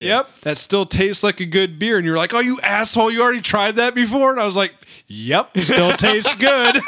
Yep, that still tastes like a good beer. And you're like, oh, you asshole, you already tried that before? And I was like, yep, still tastes good.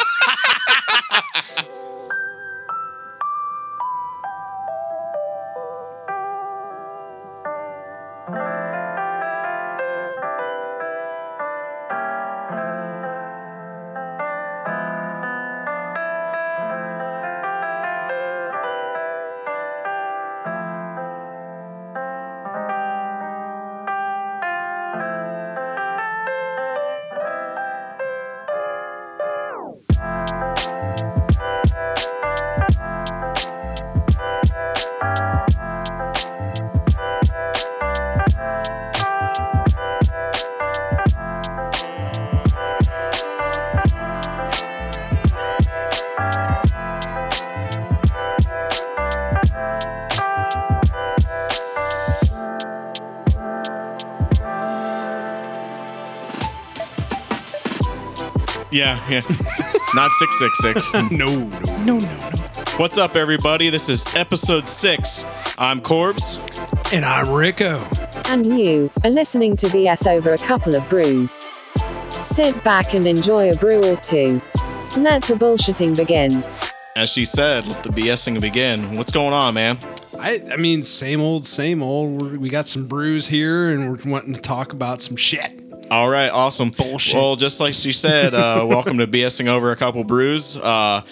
Yeah, yeah. Not 666. no, no, no, no, no. What's up, everybody? This is episode six. I'm Korbs. And I'm Rick-O. And you are listening to BS over a couple of brews. Sit back and enjoy a brew or two. Let the bullshitting begin. As she said, let the BSing begin. What's going on, man? I, I mean, same old, same old. We're, we got some brews here, and we're wanting to talk about some shit. All right, awesome. Bullshit. Well, just like she said, uh, welcome to BSing over a couple brews. Uh,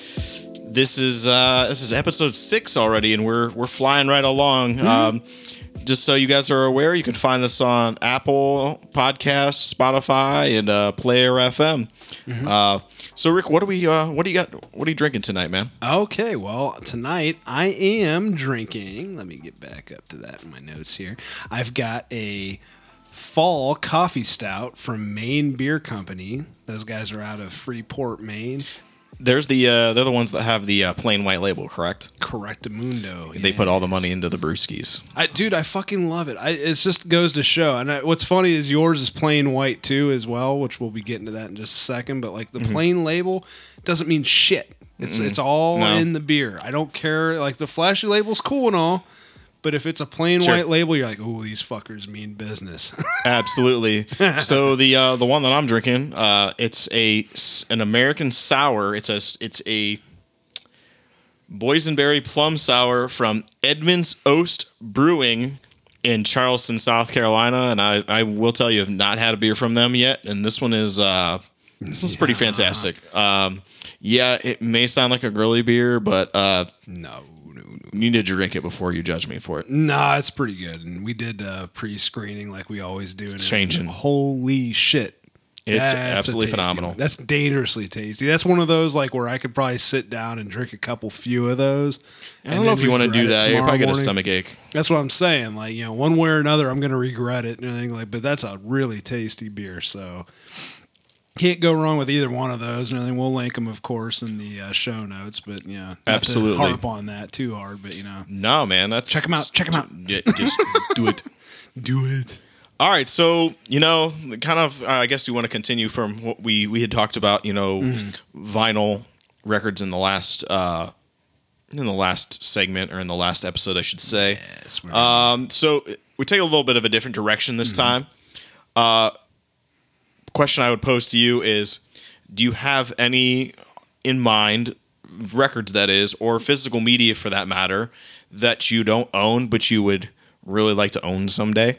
this is uh, this is episode six already, and we're we're flying right along. Um, just so you guys are aware, you can find us on Apple Podcasts, Spotify, and uh, Player FM. Uh, so, Rick, what do we uh, what do you got? What are you drinking tonight, man? Okay, well, tonight I am drinking. Let me get back up to that in my notes here. I've got a fall coffee stout from Maine Beer Company. Those guys are out of Freeport, Maine. There's the uh, they're the ones that have the uh, plain white label, correct? Correctamundo. They put all the money into the brewskis. I, dude, I fucking love it. I, it just goes to show. And I, what's funny is yours is plain white too, as well, which we'll be getting to that in just a second. But like the plain label doesn't mean shit. It's it's all No. in the beer. I don't care. Like the flashy label's cool and all, but if it's a plain Sure. white label, you're like, oh, these fuckers mean business. Absolutely. so the uh, the one that I'm drinking, uh, it's a an American sour. It's a it's a boysenberry plum sour from Edmund's Oast Brewing in Charleston, South Carolina. And I, I will tell you, I've not had a beer from them yet. And this one is uh, this one's pretty fantastic. Um, yeah, it may sound like a girly beer, but uh, no. You need to drink it before you judge me for it. Nah, it's pretty good. And we did uh, pre-screening like we always do. It's changing. Holy shit. It's That's absolutely phenomenal. one. That's dangerously tasty. That's one of those like where I could probably sit down and drink a couple few of those. I don't know if you want to do that. You'll probably get a stomach ache. That's what I'm saying. Like you know, one way or another, I'm gonna regret it and everything. Like, but that's a really tasty beer. So can't go wrong with either one of those and then We'll link them, of course, in the uh, show notes. But you know, to Absolutely. harp on that too hard. But you know, No, man, that's check them out, Check them out. Yeah, just do it. do it. All right, so you know, kind of, uh, I guess you want to continue from what we we had talked about. You know, Mm-hmm. vinyl records in the last uh, in the last segment or in the last episode, I should say. Yes, Um, so we take a little bit of a different direction this Mm-hmm. time. Uh, question I would pose to you is: Do you have any in mind records that is, or physical media for that matter, that you don't own but you would really like to own someday?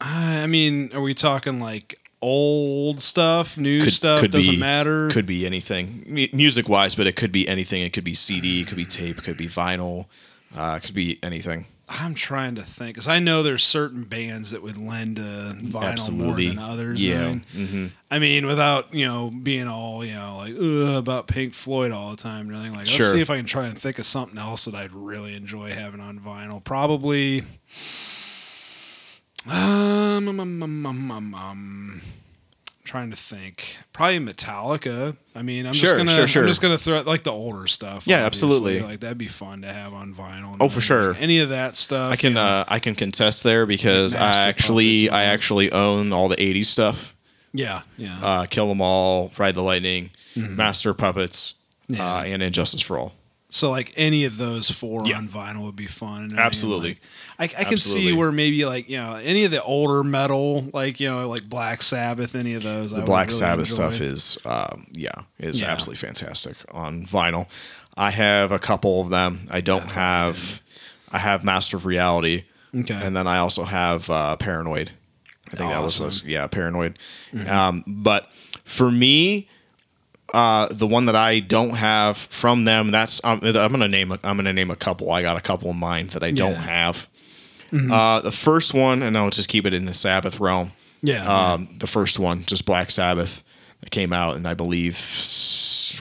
I mean, are we talking like old stuff, new stuff? Doesn't be, matter. Could be anything, music wise, but it could be anything. It could be CD, it could be tape, it could be vinyl, uh, it could be anything. I'm trying to think because I know there's certain bands that would lend to vinyl Absolutely. more than others. Yeah. I mean, hmm I mean, without you know being all you know like Ugh, about Pink Floyd all the time and everything. Like, let's see if I can try and think of something else that I'd really enjoy having on vinyl. Probably. Um, um, um, um, um, um, um, trying to think. Probably Metallica. I mean, I'm Sure, just gonna sure, sure. I'm just gonna throw like the older stuff. Yeah, obviously. absolutely. Like that'd be fun to have on vinyl. Oh, for sure. Any of that stuff. I can uh, I can contest there because Master I actually I actually own all the '80s stuff. yeah, yeah. Uh, Kill 'Em All, Ride the Lightning, Master Puppets, Mm-hmm. Yeah. uh, and Injustice for All. So like any of those four Yeah. on vinyl would be fun. I mean, Absolutely. like, I, I can see where maybe like you know any of the older metal, like you know like Black Sabbath, any of those. The would Black really Sabbath enjoy. stuff is, um, yeah, is Yeah. absolutely fantastic on vinyl. I have a couple of them. I don't have. I have Master of Reality, Okay. and then I also have uh, Paranoid. I think that was Awesome. yeah, Paranoid. Um, but for me, uh, the one that I don't have from them, that's I'm, I'm gonna name. A, I'm gonna name a couple. I got a couple in mind that I don't Yeah. have. Uh, the first one, and I'll just keep it in the Sabbath realm. Yeah. Um, the first one, just Black Sabbath, that came out, and I believe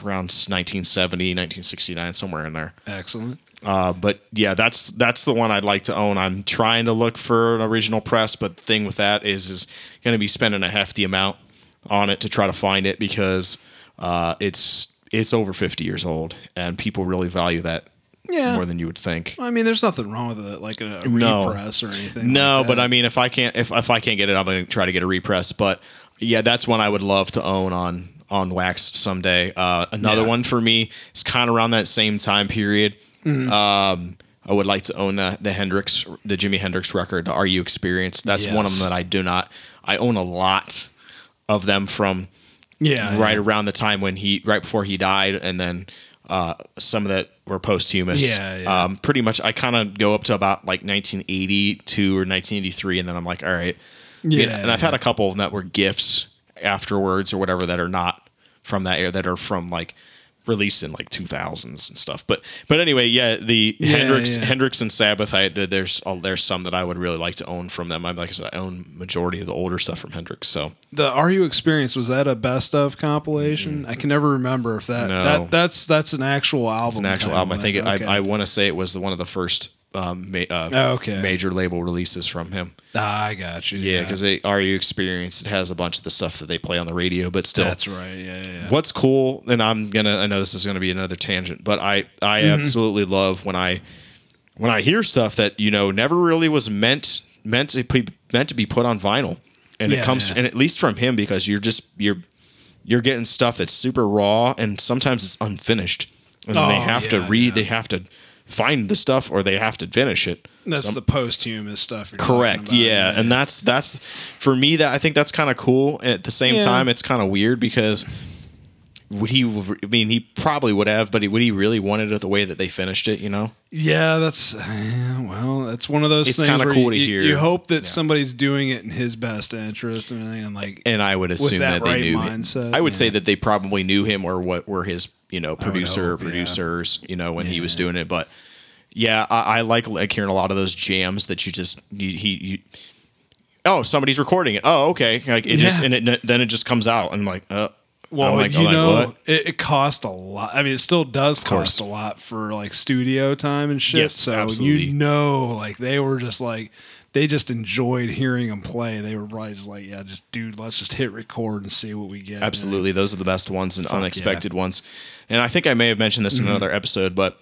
around 1970, 1969, somewhere in there. Excellent. Uh, but yeah, that's that's the one I'd like to own. I'm trying to look for an original press, but the thing with that is is going to be spending a hefty amount on it to try to find it because uh, it's it's over 50 years old, and people really value that Yeah. more than you would think. I mean, there's nothing wrong with it, like a, a No. repress or anything. No, like but. I mean, if I can't, if if I can't get it, I'm gonna try to get a repress. But yeah, that's one I would love to own on on wax someday. Uh, another Yeah. one for me is kind of around that same time period. Mm-hmm. Um, I would like to own uh, the Hendrix, the Jimi Hendrix record, the "Are You Experience." That's one of them that I do not. I own a lot of them from yeah, right yeah. around the time when he right before he died and then uh, some of that were posthumous. Yeah, yeah. Um, pretty much i kind of go up to about like 1982 or 1983 and then i'm like all right. Yeah, and i've had a couple of them that were gifts afterwards or whatever that are not from that era that are from like released in like 2000s and stuff but but anyway yeah the Yeah, hendrix yeah. hendrix and sabbath i there's there's some that i would really like to own from them i'm like i said i own majority of the older stuff from hendrix so The Are You Experience was that a best of compilation? I can never remember if that, No. that that's that's an actual album. It's an actual album. I think like, it. I, I want to say it was the, one of the first um, ma- uh, Oh, okay. major label releases from him. Ah, I got you. Yeah, because Are You Experience? It has a bunch of the stuff that they play on the radio, but still. that's right. Yeah, yeah. yeah. What's cool, and I'm gonna. I know this is gonna be another tangent, but I I Mm-hmm. absolutely love when I when I hear stuff that you know never really was meant meant to be meant to be put on vinyl, and it comes yeah. and at least from him because you're just you're you're getting stuff that's super raw and sometimes it's unfinished, and then they Oh, have to read, yeah. they have to find the stuff or they have to finish it. That's Some- the posthumous stuff. You're Correct. about. Yeah, and that's that's for me that I think that's kind of cool. And At the same Yeah. time, it's kind of weird because would he? I mean, he probably would have, but he, would he really wanted it the way that they finished it? You know? Yeah, that's eh, well, that's one of those It's things. kinda cool you, to you- hear. You hope that somebody's doing it in his best interest and everything, and like And I would assume that that, they right knew. mindset, I would say that they probably knew him or what were his, you know, producer or hope, yeah. producers, you know, when he was doing it. But yeah, I, I like like hearing a lot of those jams that you just you, he. You, Oh, somebody's recording it. Oh, okay. Like it just and it, then it just comes out, and I'm like, uh, Well, like, you like, know, it, it cost a lot. I mean, it still does cost a lot for like studio time and shit. Yes, so absolutely. you know, like they were just like they just enjoyed hearing him play. They were probably just like, yeah, just dude, let's just hit record and see what we get. Absolutely, those are the best ones and unexpected ones. And I think I may have mentioned this in mm-hmm. another episode, but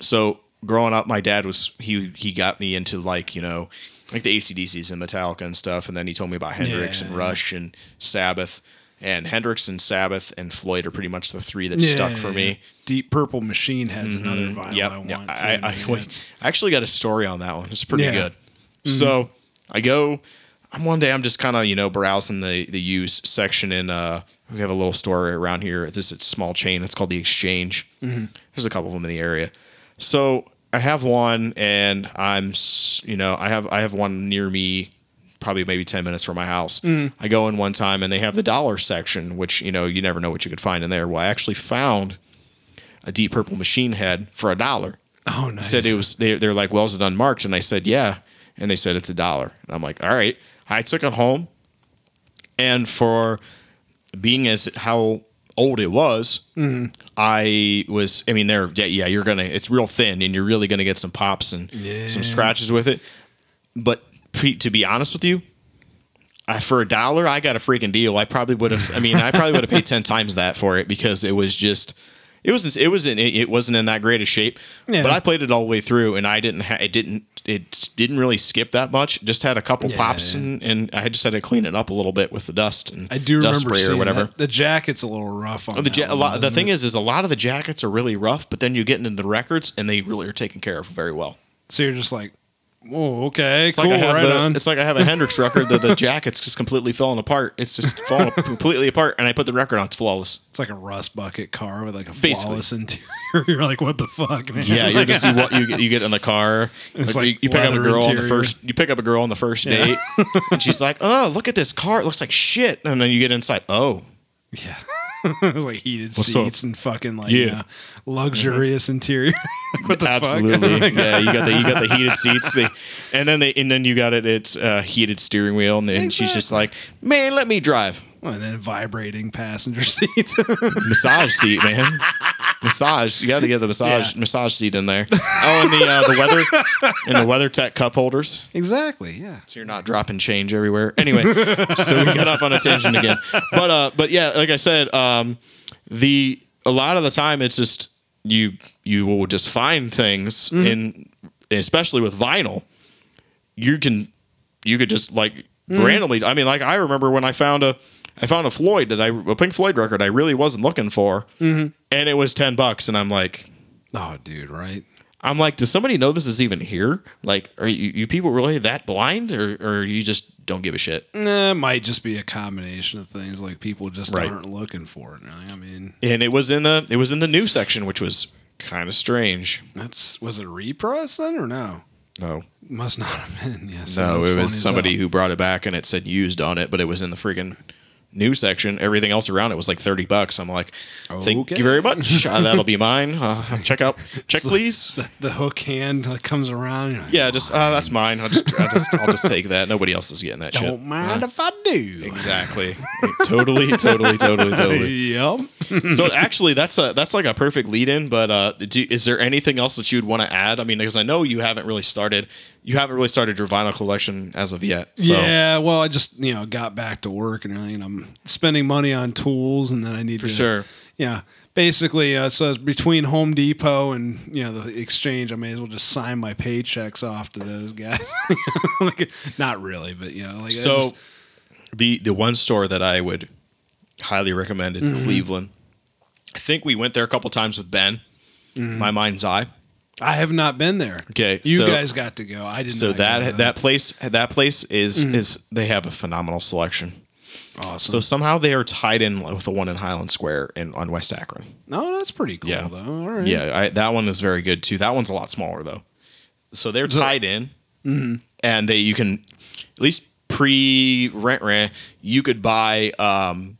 so growing up, my dad was he he got me into like you know like the ACDCs and Metallica and stuff, and then he told me about Hendrix and Rush and Sabbath. And Hendrix and Sabbath and Floyd are pretty much the three that Yeah, stuck for me. Deep Purple Machine has another vinyl Yep. I yeah, want. I, too, I, man. wait, I actually got a story on that one. It's pretty Yeah. Mm-hmm. good. So I go. I'm one day. I'm just kind of you know browsing the the used section in. Uh, we have a little store around here. This is a small chain. It's called the Exchange. Mm-hmm. There's a couple of them in the area. So I have one, and I'm you know I have I have one near me. Probably maybe ten minutes from my house. Mm. I go in one time and they have the dollar section, which you know you never know what you could find in there. Well, I actually found a Deep Purple Machine head for a dollar oh, nice. said it was they, they're like well is it unmarked and i said yeah and they said it's a dollar and i'm like all right i took it home and for being as how old it was Mm-hmm. i was i mean they're yeah, yeah you're gonna it's real thin and you're really gonna get some pops and yeah. some scratches with it but pre- to be honest with you I, for a dollar, I got a freaking deal. I probably would have. I mean, I probably would have paid ten times that for it because it was just, It was it was in it, it wasn't in that great a shape, Yeah. but I played it all the way through, and I didn't ha- it didn't it didn't really skip that much. Just had a couple Yeah. pops, and, and I just had to clean it up a little bit with the dust and I do dust remember spray or whatever. that. The jacket's a little rough on The, ja- one, lot, the thing it? is, is a lot of the jackets are really rough, but then you get into the records, and they really are taken care of very well. So you're just like, whoa, okay, It's cool, like I have right the, on. It's like I have a Hendrix record that the jacket's just completely falling apart. It's just falling completely apart, and I put the record on. It's flawless. It's like a rust bucket car with like a Basically. flawless interior. you're like, what the fuck, man? Yeah, you're just you, you, get- you get in the car. It's like, like you, pick up a girl on the first. You pick up a girl on the first date, and she's like, "Oh, look at this car. It looks like shit." And then you get inside. Oh, yeah. like heated What's seats and fucking like Yeah. yeah. luxurious interior. what the absolutely. fuck? yeah, you got the you got the heated seats, they, and then they and then you got it. It's uh, heated steering wheel, and then she's just like, "Man, let me drive." And then vibrating passenger seats. massage seat, man. massage. You got to get the massage Yeah. massage seat in there. Oh, and the uh, the weather and the WeatherTech cup holders, exactly. Yeah. so you're not dropping change everywhere. Anyway, so we got off on a tangent again. But uh, but yeah, like I said, um, the a lot of the time it's just you you will just find things in especially with vinyl. You can you could just like randomly. I mean, like I remember when I found a I found a Floyd that I a Pink Floyd record I really wasn't looking for, mm-hmm. and it was ten bucks, and I'm like. Oh, dude, right? I'm like, does somebody know this is even here? Like, are you, you people really that blind, or, or you just don't give a shit? Nah, it might just be a combination of things. Like people just Right. aren't looking for it. Really. I mean, And it was in the it was in the new section, which was kind of strange. that's was it repress then or no? No, Must not have been. Yes. no, it was somebody who brought it back, and it said used on it, but it was in the freaking new section. Everything else around it was like thirty bucks. I'm like, thank Okay. you very much. Uh, that'll be mine. Uh, check out, check please. the hook hand like, comes around. you're like, Yeah, just uh, that's mine. I'll just, I'll just I'll just take that. Nobody else is getting that shit. Don't mind if I do. Exactly. totally, totally, totally, totally. Yep. so actually that's a that's like a perfect lead in but uh do, is there anything else that you'd want to add i mean because i know you haven't really started you haven't really started your vinyl collection as of yet so Yeah, well, I just you know got back to work and everything. and I'm spending money on tools, and then I need for to, sure Yeah, basically, uh, so between Home Depot and you know the exchange, I may as well just sign my paychecks off to those guys. like, not really, but you know, like so just- the the one store that i would highly recommend in Mm-hmm. cleveland i think we went there a couple times with ben Mm-hmm. my mind's eye I have not been there. Okay, you so- guys got to go. I didn't. so that that place that place is Mm-hmm. is they have a phenomenal selection awesome. so somehow they are tied in with the one in highland square in on west akron no, that's pretty cool Yeah. though. All right. Yeah, I, that one is very good too. That one's a lot smaller though. So they're tied in, Mm-hmm. and they you can at least pre rent rent you could buy um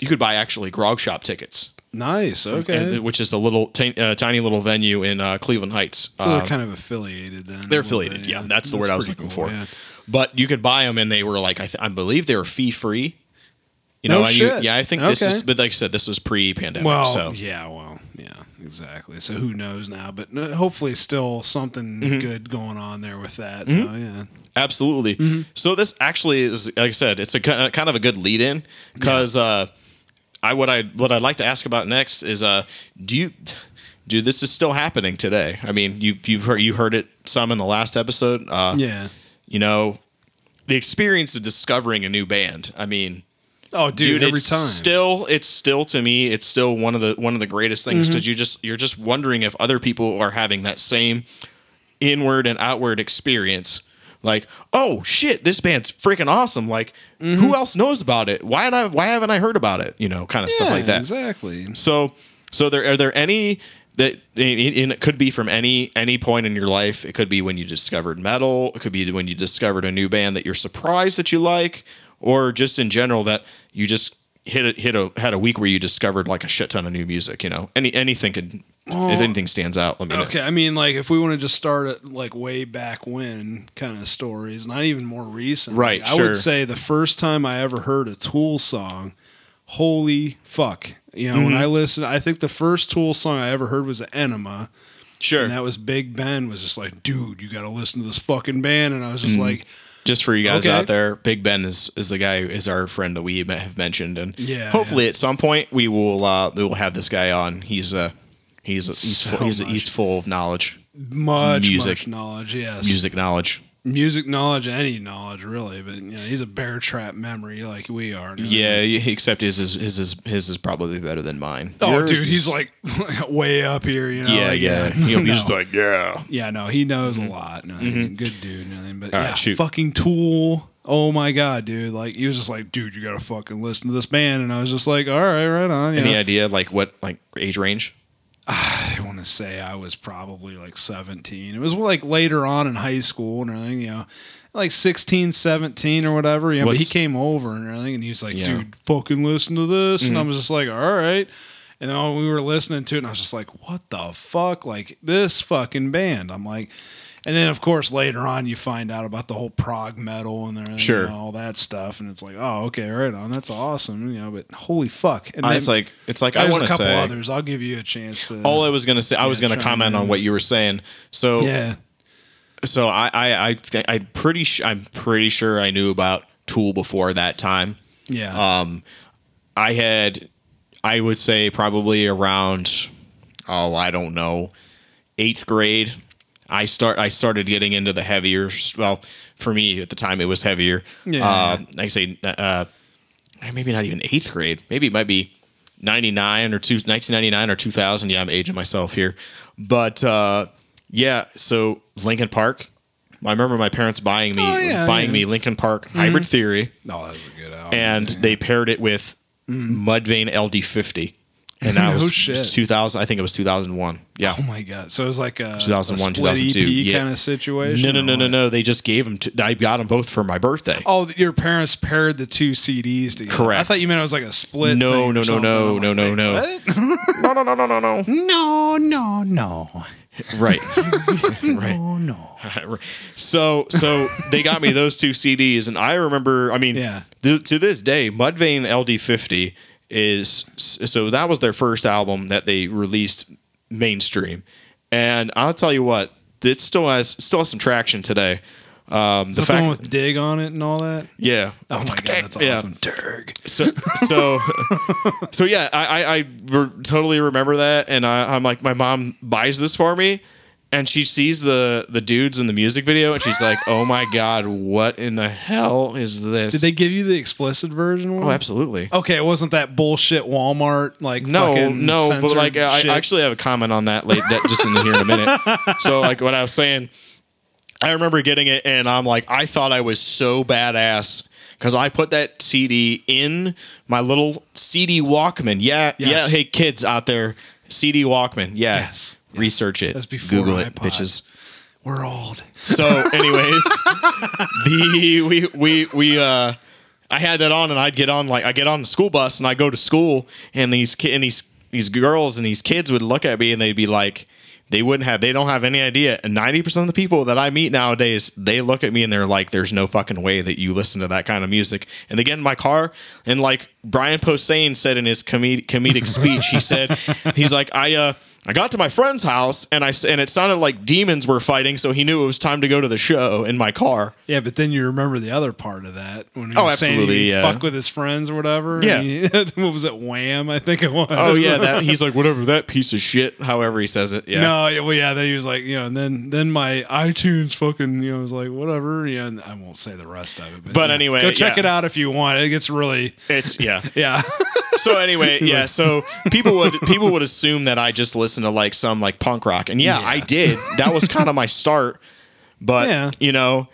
you could buy actually grog shop tickets. Nice. Okay. and- which is a little ti- uh, tiny little venue in uh, Cleveland Heights. so Uh, they're kind of affiliated then. they're affiliated. bit, Yeah, that's the word I was looking cool, for. yeah. But you could buy them, and they were like I, th- I believe they were fee free. You No know, and you- shit. yeah, I think this is. But like I said, this was pre-pandemic. Well, so yeah, well, yeah, exactly. So who knows now? But uh, hopefully, still something Mm-hmm. good going on there with that. though, yeah. Absolutely. Mm-hmm. So this actually is, like I said, it's a kind of a good lead in because uh, I what I what I'd like to ask about next is uh, do you do this is still happening today? I mean, you you've heard you heard it some in the last episode. Uh, Yeah. You know, the experience of discovering a new band. I mean, Oh, dude, dude, every it's time. still it's still to me it's still one of the one of the greatest things Mm-hmm. because you just you're just wondering if other people are having that same inward and outward experience like oh shit this band's freaking awesome like Mm-hmm. who else knows about it why not why haven't i heard about it you know kind of stuff like that exactly. so so there are there any that it could be from any any point in your life. It could be when you discovered metal. It could be when you discovered a new band that you're surprised that you like, or just in general that you just hit a, hit a had a week where you discovered like a shit ton of new music. You know, any anything could if anything stands out. Let me know. Okay, I mean, like if we want to just start at like way back when kind of stories, not even more recent. Right, like, I would say the first time I ever heard a Tool song, holy fuck! You know, Mm-hmm. when I listened, I think the first Tool song I ever heard was Ænima. Sure. And that was Big Ben was just like, dude, you got to listen to this fucking band. And I was just Mm-hmm. like, just for you guys Okay. out there, Big Ben is is the guy is our friend that we have mentioned, and Yeah, hopefully at some point we will uh, we will have this guy on. He's uh he's he's So full, he's, much. he's full of knowledge, Much Music. much knowledge. Yes, music knowledge. Music knowledge, any knowledge really. But you know, he's a bear trap memory like we are. and Yeah, he- except his is his is his is probably better than mine. Oh, Yours dude, is- he's like way up here. You know. yeah, like, yeah. He'll be No. just like yeah. Yeah, no, he knows a lot. No, Good dude. no, But Mm-hmm. All right, yeah, shoot. fucking Tool. Oh my god, dude! Like he was just like, dude, you gotta fucking listen to this band, and I was just like, all right, right on. Any know? idea like what like age range? To say I was probably like 17. It was like later on in high school and everything, you know, like 16, 17 or whatever. You know, but he came over and everything, and he was like, Yeah. Mm-hmm. dude, fucking listen to this. And I was just like, all right. And then we were listening to it, and I was just like, what the fuck? Like this fucking band. I'm like, and then of course later on you find out about the whole prog metal and everything, Sure. all that stuff, and it's like, oh, okay, right on, that's awesome, you know. But holy fuck! And it's like it's like I there's want a to couple say. others. I'll give you a chance to. All I was gonna say, I was gonna comment on what you were saying. So yeah, so I I I I'm pretty sure I'm pretty sure I knew about Tool before that time. yeah. Um, I had I would say probably around oh I don't know eighth grade. I start I started getting into the heavier. Well, for me at the time it was heavier. Yeah. Uh, I say uh, maybe not even eighth grade. Maybe it might be 99 or two, 1999 or 2000. Yeah, I'm aging myself here. But uh, yeah, so Linkin Park. I remember my parents buying me Oh, yeah, buying yeah. me Linkin Park Hybrid Theory, No, that was a good album. and they paired it with Mudvayne LD50, and that. No oh, was shit. 2000. I think it was 2001. Yeah. oh my god, so it was like a 2001, a split 2002, EP yeah. kind of situation. No, no, or no, oh, no, no. They just gave them. To, I got them both for my birthday. Oh, your parents paired the two CDs together. Correct. I thought you meant it was like a split. No, thing no, no, no, no, like, no, wait, no. no, no, no, no, no, no. no, no, no, Right. right. oh no. So so they got me those two CDs, and I remember. I mean, Yeah. th- to this day, Mudvayne LD50 is so that was their first album that they released mainstream, and I'll tell you what, it still has still has some traction today. Um, the The fact, one with Dig on it and all that. yeah, Oh my god, that's Yeah. awesome. Derg. so so so yeah I, I I totally remember that and I, I'm like my mom buys this for me and she sees the the dudes in the music video and she's like oh my god what in the hell is this Did they give you the explicit version? oh One? absolutely Okay, it wasn't that bullshit Walmart like no fucking no but like I, shit? I actually have a comment on that late that just in here in a minute so like what I was saying I remember getting it and I'm like I thought I was so badass because I put that CD in my little CD Walkman. Yeah, Yes. yeah. Hey kids out there, CD Walkman. Yeah, Yes, yes. research it. That's before Google it, bitches. We're old. So, anyways, the we we we uh, I had that on, and I'd get on like I get on the school bus, and I go to school, and these ki- and these these girls and these kids would look at me, and they'd be like. They wouldn't have. They don't have any idea. And ninety percent of the people that I meet nowadays, they look at me and they're like, "There's no fucking way that you listen to that kind of music." And they get in my car, and like Brian Posehn said in his comedic comedic speech, he said, "He's like, I uh, I got to my friend's house, and I and it sounded like demons were fighting, so he knew it was time to go to the show in my car." Yeah, but then you remember the other part of that when he Oh, was saying he'd yeah. fuck with his friends or whatever. Yeah. he- what was it? Wham! I think it was. Oh yeah, that he's like whatever that piece of shit. However he says it. Yeah. No, yeah, well, yeah. Then he was like, you know, and then then my iTunes fucking, you know, was like, whatever. Yeah, and I won't say the rest of it. But yeah. anyway, go check yeah. it out if you want. It gets really, It's yeah. yeah. So anyway, yeah. So people would people would assume that I just listened to like some like punk rock, and yeah, Yeah. I did. That was kind of my start. But Yeah. you know,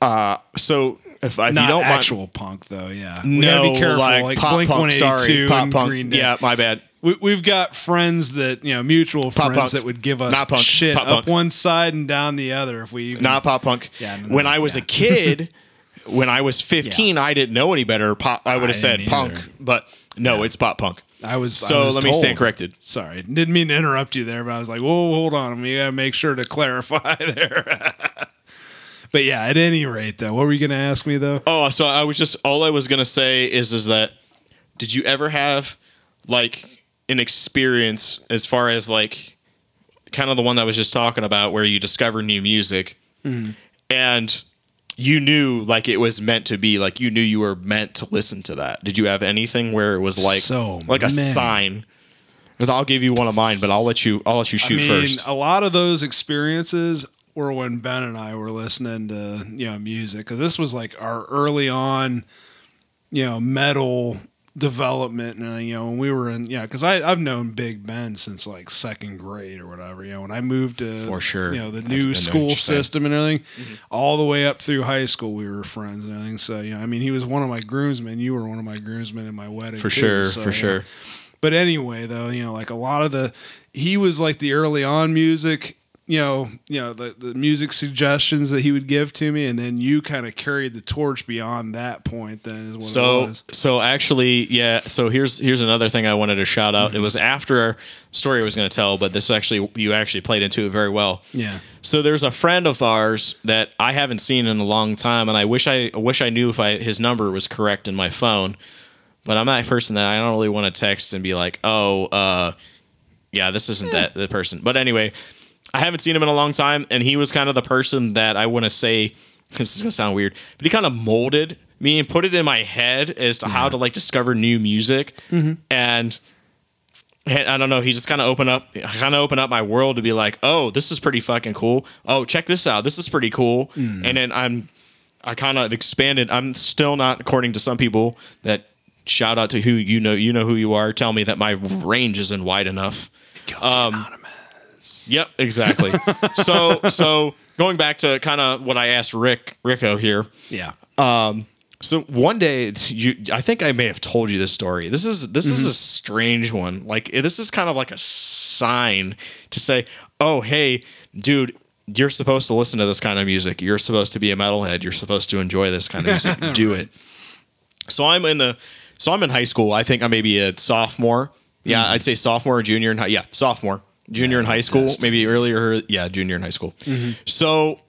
uh, so if, if you don't actual mind, punk though. Yeah, we no, gotta be careful. like, Like, pop Blink punk. Sorry, pop punk. Green Day. Yeah, my bad. We, we've got friends that you know, mutual friends punk. that would give us Not punk. shit Pop up punk. one side and down the other if we even, Not pop punk. Yeah, no, when no, I was yeah. a kid, when I was 15, I didn't know any better. Pop, I would have said punk, either. but no, it's pop punk. I was. I So was let me stand corrected. Sorry, didn't mean to interrupt you there, but I was like, whoa, hold on, we gotta make sure to clarify there. but yeah, at any rate, though, what were you gonna ask me though? Oh, so I was just all I was gonna say is is that did you ever have like an experience as far as like kind of the one that I was just talking about where you discover new music mm-hmm. and you knew like it was meant to be. Like you knew you were meant to listen to that. Did you have anything where it was like So like a sign? Because I'll give you one of mine, but I'll let you I'll let you shoot I mean, first. a lot of those experiences were when Ben and I were listening to you know music because this was like our early on, you know, metal development and you know when we were in yeah because I I've known Big Ben since like second grade or whatever you know when I moved to For sure. you know the new school knowing what you're saying. system and everything mm-hmm. all the way up through high school we were friends and everything so you know I mean he was one of my groomsmen you were one of my groomsmen in my wedding for too, sure, so, for yeah. sure. But anyway, though, you know, like a lot of the, he was like the early on music, you know, you know the the music suggestions that he would give to me, and then you kind of carried the torch beyond that point. Then is what it So was. so actually, yeah. So here's here's another thing I wanted to shout out. It was after a story I was going to tell, but this actually you actually played into it very well. Yeah. So there's a friend of ours that I haven't seen in a long time, and I wish I, I wish I knew if I his number was correct in my phone. But I'm that person that I don't really want to text and be like, oh, uh, yeah, this isn't that the person. But anyway, I haven't seen him in a long time, and he was kind of the person that I want to say. This is gonna sound weird, but he kind of molded me and put it in my head as to how to like discover new music, and I don't know. He just kind of opened up, kind of opened up my world to be like, oh, this is pretty fucking cool. Oh, check this out. This is pretty cool. And then I'm, I kind of expanded. I'm still not, according to some people, that shout out to who you know, you know who you are. Tell me that my range isn't wide enough. Um, Yep, exactly. so, so going back to kind of what I asked Rick, Rick-O here. Yeah. Um, so one day, you, I think I may have told you this story. This is this is mm-hmm. a strange one. Like this is kind of like a sign to say, "Oh, hey, dude, you're supposed to listen to this kind of music. You're supposed to be a metalhead. You're supposed to enjoy this kind of music. Do it." So I'm in the, so I'm in high school. I think I'm maybe a sophomore. Yeah, mm. I'd say sophomore or junior in high. Yeah, sophomore, junior in high school, maybe earlier. Yeah, junior in high school. Mm-hmm. So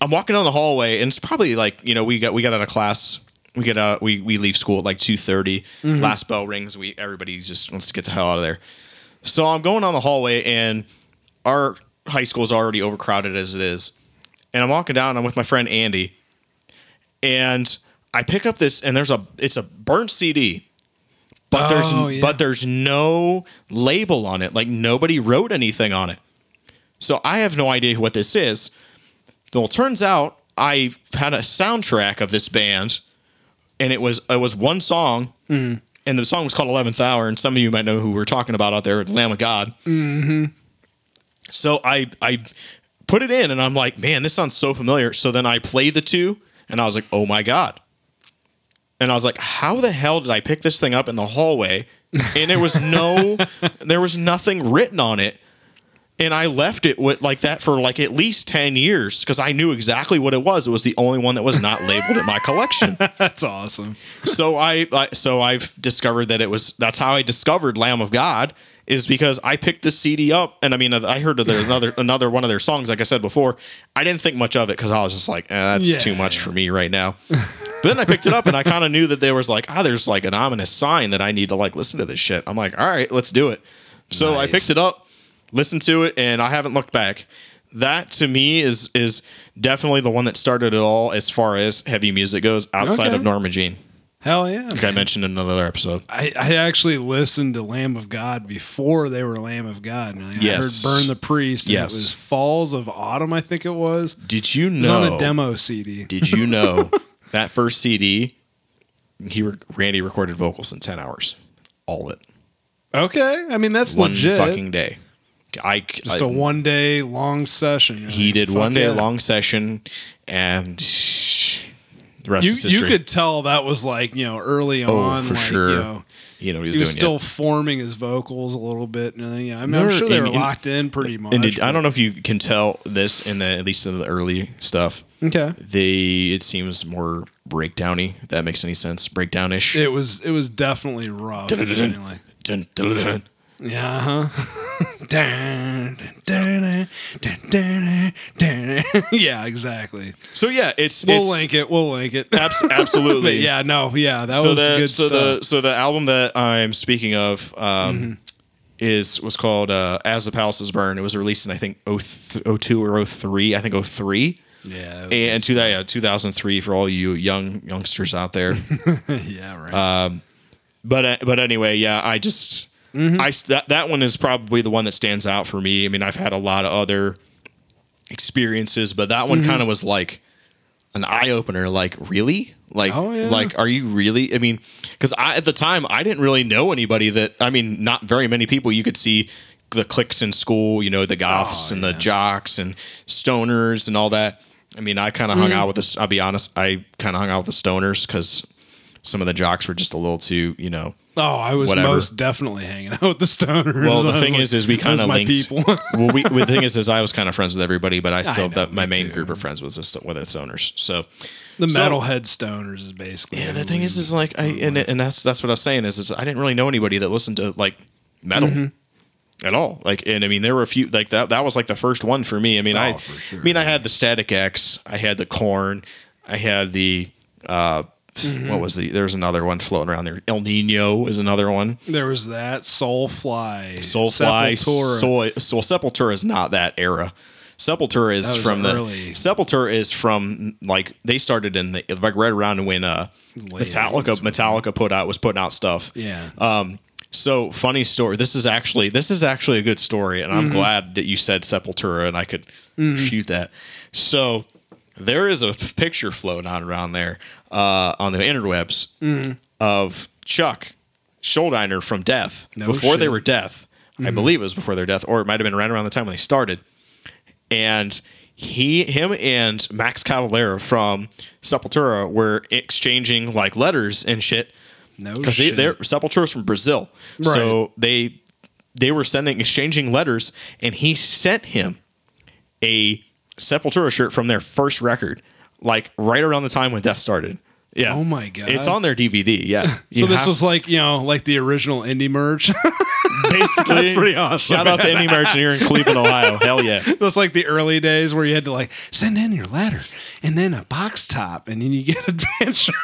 I'm walking down the hallway, and it's probably like you know we got we got out of class. We get out. We we leave school at like two mm-hmm. Last bell rings. We everybody just wants to get the hell out of there. So I'm going down the hallway, and our high school is already overcrowded as it is. And I'm walking down. I'm with my friend Andy, and I pick up this, and there's a it's a burnt CD, but there's Oh, yeah. but there's no label on it. Like nobody wrote anything on it. So I have no idea what this is. Well, it turns out I had a soundtrack of this band, and it was it was one song, and the song was called Eleventh Hour. And some of you might know who we're talking about out there, Lamb of God. Mm-hmm. So I I put it in, and I'm like, man, this sounds so familiar. So then I play the two, and I was like, oh my god. And I was like, how the hell did I pick this thing up in the hallway? And there was no, there was nothing written on it and I left it with like that for like at least 10 years because I knew exactly what it was. It was the only one that was not labeled in my collection. That's awesome. So I, I so I've discovered that it was that's how I discovered Lamb of God is because I picked this CD up and I mean I heard another another one of their songs like I said before. I didn't think much of it cuz I was just like, eh, that's Yeah, too much for me right now. but then I picked it up and I kind of knew that there was like, ah, there's like an ominous sign that I need to like listen to this shit. I'm like, all right, let's do it. So I picked it up, listened to it, and I haven't looked back. That to me is is definitely the one that started it all as far as heavy music goes outside Okay. of Norma Jean. Hell yeah. Like I mentioned in another episode. I, I actually listened to Lamb of God before they were Lamb of God. And I Yes. heard Burn the Priest. And Yes. It was Falls of Autumn, I think it was. Did you know? on a demo CD. Did you know that first CD? He re- Randy recorded vocals in ten hours, all it Okay. I mean, that's one legit. fucking day. I Just a a one day long session. he did one day yeah. long session, and the rest You, is history. you could tell that was like, you know, early oh, on. for like, sure. You know, you know he was, he was still yeah. forming his vocals a little bit. And everything. yeah, I mean, I'm sure they were locked in pretty much. And did, I don't know if you can tell this in the at least in the early stuff. Okay. They it seems more breakdowny. If that makes any sense. Breakdownish. It was it was definitely rough. anyway. Dun, dun, dun. Yeah. Huh? Yeah, exactly. So yeah, it's We'll it's, link it. We'll link it. abs- absolutely. Yeah, no, yeah, that so was the good so stuff. the so the album that I'm speaking of um, Mm-hmm. is was called uh, As the Palaces Burn. It was released in I think 0 th- 02 or 03. I think 03. Yeah. and to that yeah, 2003 for all you young youngsters out there. yeah. Right. Uh, but uh, but anyway, yeah, I just I that, that one is probably the one that stands out for me. I mean, I've had a lot of other experiences, but that one kind of was like an eye opener. Like, really? Like, Oh, yeah. like, are you really? I mean, because I at the time I didn't really know anybody that. I mean, not very many people. You could see the cliques in school, you know, the goths Oh, and the jocks and stoners and all that. I mean, I kind of hung Mm. out with this. I'll be honest, I kind of hung out with the stoners because some of the jocks were just a little too, you know. oh, I was whatever. most definitely hanging out with the stoners. Well, the thing like, is, is we kind of linked. people. well, we, the thing is, is I was kind of friends with everybody, but I still know, that my main too. group of friends was just with its owners. So the So- metalhead stoners is basically. yeah, the thing is, is like I and, and that's that's what I was saying is, is I didn't really know anybody that listened to like metal. Mm-hmm. At all, like, and I mean, there were a few like that. That was like the first one for me. I mean, I, Oh, for sure, I mean, I had the Static X, I had the Korn, I had the, uh, Mm-hmm. what was the? There's another one floating around there. Ill Niño is another one. there was that Soulfly, Soulfly, Sepultura. Soy, so Sepultura is not that era. Sepultura is from the early. Sepultura is from like they started in the like right around when uh Late Metallica Metallica put out was putting out stuff. Yeah. Um so funny story. This is actually this is actually a good story, and I'm Mm-hmm. glad that you said Sepultura and I could shoot that. So there is a picture floating on around there uh, on the interwebs Mm-hmm. of Chuck Schuldiner from Death No before they shit. Mm-hmm. were Death. I believe it was before their death, or it might have been right around the time when they started. And he, him, and Max Cavalera from Sepultura were exchanging like letters and shit no because they, they're Sepultura's from Brazil, so they they were sending exchanging letters, and he sent him a Sepultura shirt from their first record, like right around the time when Death started. Yeah. Oh my God. It's on their DVD. Yeah. so this was like you know like the original indie merch. basically That's pretty awesome, Shout out to any merch here in Cleveland, Ohio. Hell yeah. That's like the early days where you had to like send in your letter and then a box top and then you get a band shirt.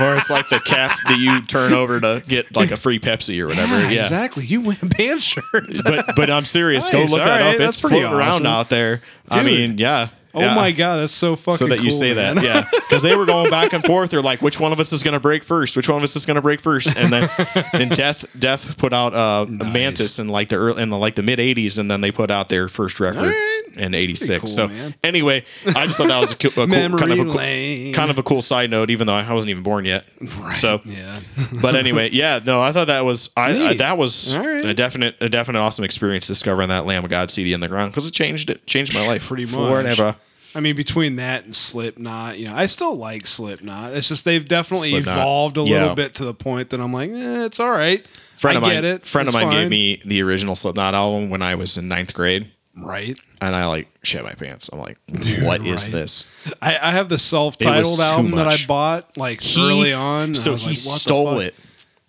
Or it's like the cap that you turn over to get like a free Pepsi or whatever. Yeah. exactly. You win a band shirt. But but I'm serious. Nice. Go look All that right. up. That's It's pretty floating around out there. I mean, yeah. Oh yeah. my god, that's so fucking. so that you say man. that, yeah, because they were going back and forth. They're like, which one of us is going to break first? Which one of us is going to break first? And then, then Death Death put out uh, Mantis in like the early, in the like the mid '80s, and then they put out their first record right. in '86. cool, so man. anyway, I just thought that was a, cool, a cool kind of a cool, kind of a cool side note, even though I wasn't even born yet. So Yeah. but anyway, yeah, no, I thought that was I, I that was right. a definite a definite awesome experience discovering that Lamb of God CD in the ground because it changed it changed my life Pretty much forever. I mean, between that and Slipknot, you know, I still like Slipknot. It's just they've definitely Slipknot. evolved a Yeah. little bit to the point that I'm like, eh, it's all right. Friend I of mine, get it. friend of It's mine gave me the original Slipknot album when I was in ninth grade, right. and I like shit my pants. I'm like, what is right. this? I, I have the self-titled album that I bought like He- early on. so he like, stole it.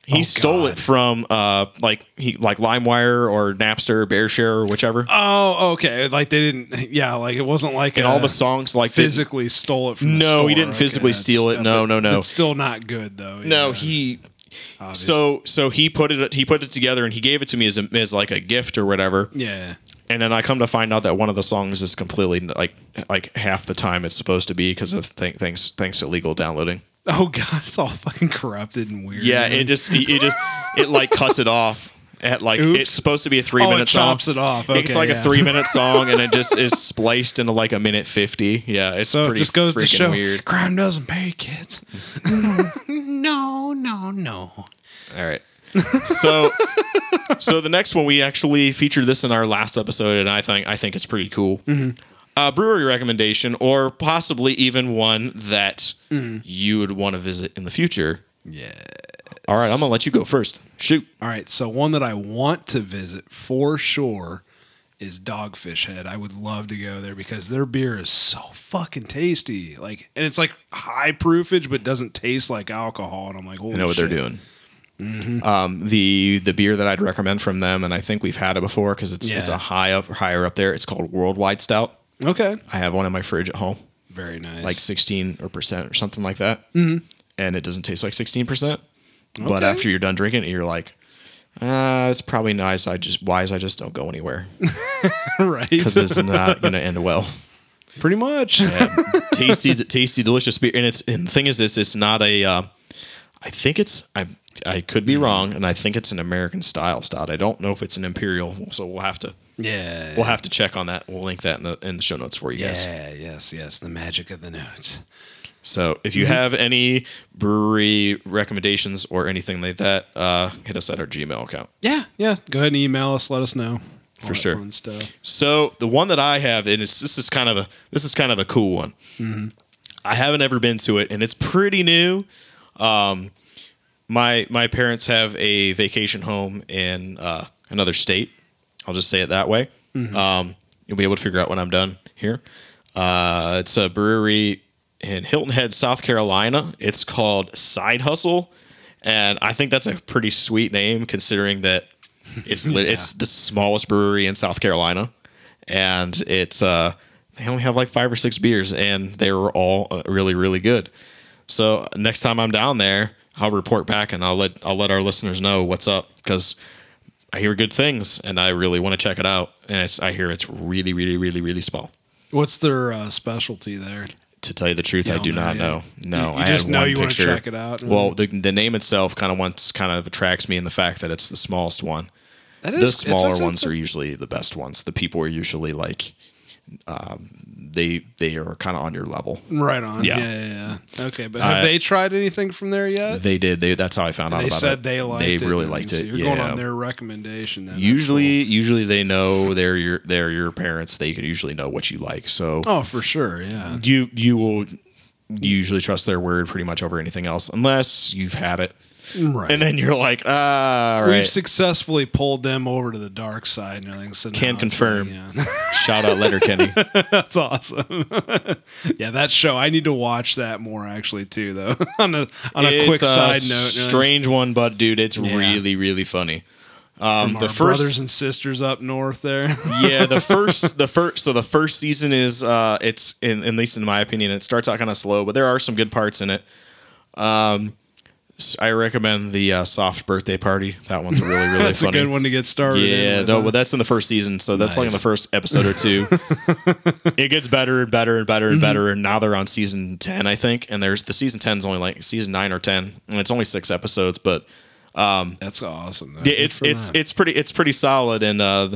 He Oh, stole God. it from uh like he like LimeWire or Napster, BearShare or whichever. Oh, okay. Like they didn't. Yeah, like it wasn't like and a- all the songs like physically stole it from. the No, he didn't physically steal it. No, but no, no. It's still not good though. no, yeah. he Obviously. so so he put it he put it together and he gave it to me as a, as like a gift or whatever. Yeah. And then I come to find out that one of the songs is completely like like half the time it's supposed to be because of th- thanks thanks to legal downloading. Oh god, it's all fucking corrupted and weird. Yeah, man. it just it just it like cuts it off at like Oops. it's supposed to be a three Oh, it minute song. chops it off. it's like yeah. a three minute song and it just is spliced into like a minute fifty. Yeah, it's So it pretty just goes to show weird. crime doesn't pay, kids. no, no, no. All right. So so the next one we actually featured this in our last episode and I think I think it's pretty cool. Mm-hmm. Uh, brewery recommendation or possibly even one that you would want to visit in the future. Yeah. All right, I'm gonna let you go first. Shoot. All right, so one that I want to visit for sure is Dogfish Head. I would love to go there because their beer is so fucking tasty. Like, and it's like high proofage, but doesn't taste like alcohol. And I'm like, I know what they're doing. Um, the the beer that I'd recommend from them, and I think we've had it before because it's it's a high up higher up there. It's called Worldwide Stout. Okay, I have one in my fridge at home, very nice. like sixteen or percent or something like that, mm-hmm. and it doesn't taste like sixteen percent. But Okay. after you're done drinking it, you're like, uh, it's probably nice. I just wise. I just don't go anywhere right. because it's not gonna end well. Pretty much. tasty, tasty, delicious beer. And it's and the thing is, this it's not a. Uh, I think it's I I could be hmm. wrong, and I think it's an American style stout. I don't know if it's an imperial, so we'll have to yeah. we'll have to check on that. We'll link that in the in the show notes for you guys. yeah. Yes. Yes. The magic of the notes. So if you mm-hmm. have any brewery recommendations or anything like that, uh, hit us at our Gmail account. Yeah. Yeah. Go ahead and email us. Let us know. All For that sure. Fun stuff. So the one that I have, and it's, this is kind of a this is kind of a cool one. Mm-hmm. I haven't ever been to it, and it's pretty new. Um, my my parents have a vacation home in uh, another state. I'll just say it that way. Um, you'll be able to figure out when I'm done here. Uh, it's a brewery in Hilton Head, South Carolina. It's called Side Hustle, and I think that's a pretty sweet name considering that it's lit it's the smallest brewery in South Carolina, and it's uh they only have like five or six beers, and they were all uh, really really good. So next time I'm down there, I'll report back and I'll let I'll let our listeners know what's up because I hear good things and I really want to check it out. And it's I hear it's really really really really small. What's their uh, specialty there? To tell you the truth, You I know not yet. know. No, You- you I just know one you picture. check it out. Well, the the name itself kind of once kind of attracts me in the fact that it's the smallest one. That the it's- smaller it's- ones it's- are usually the best ones. The people are usually like, um, they they are kind of on your level. right on. Yeah. Yeah. Yeah. yeah. Okay, but have Uh, they tried anything from there yet? They did. They, that's how I found out They about said it. they liked They it. They really and liked so it. You're yeah. going on their recommendation. Then. Usually, usually they know they're your they're your parents. They can usually know what you like. So. Oh, for sure. Yeah. you you will usually trust their word pretty much over anything else, unless you've had it, Right. and then you're like, ah, all We've successfully pulled them over to the dark side and everything. So Can now confirm. yeah. Shout out Letterkenny. That's awesome. yeah, that show. I need to watch that more actually too, though. on a on a It's quick a side note, strange one, but dude, it's Yeah. really really funny. Um, the first brothers and sisters up north there. yeah the first the first so the first season is uh it's in at least in my opinion it starts out kind of slow but there are some good parts in it um i recommend the uh, soft birthday party that one's really really That's funny a good one to get started. yeah with, no huh? but that's in the first season so that's like in the first episode or two it gets better and better and better and Mm-hmm. better and now they're on season 10 i think and there's the season 10 is only like season 9 or 10 and it's only six episodes but that's awesome. though. yeah, it's it's that. it's pretty it's pretty solid, and uh,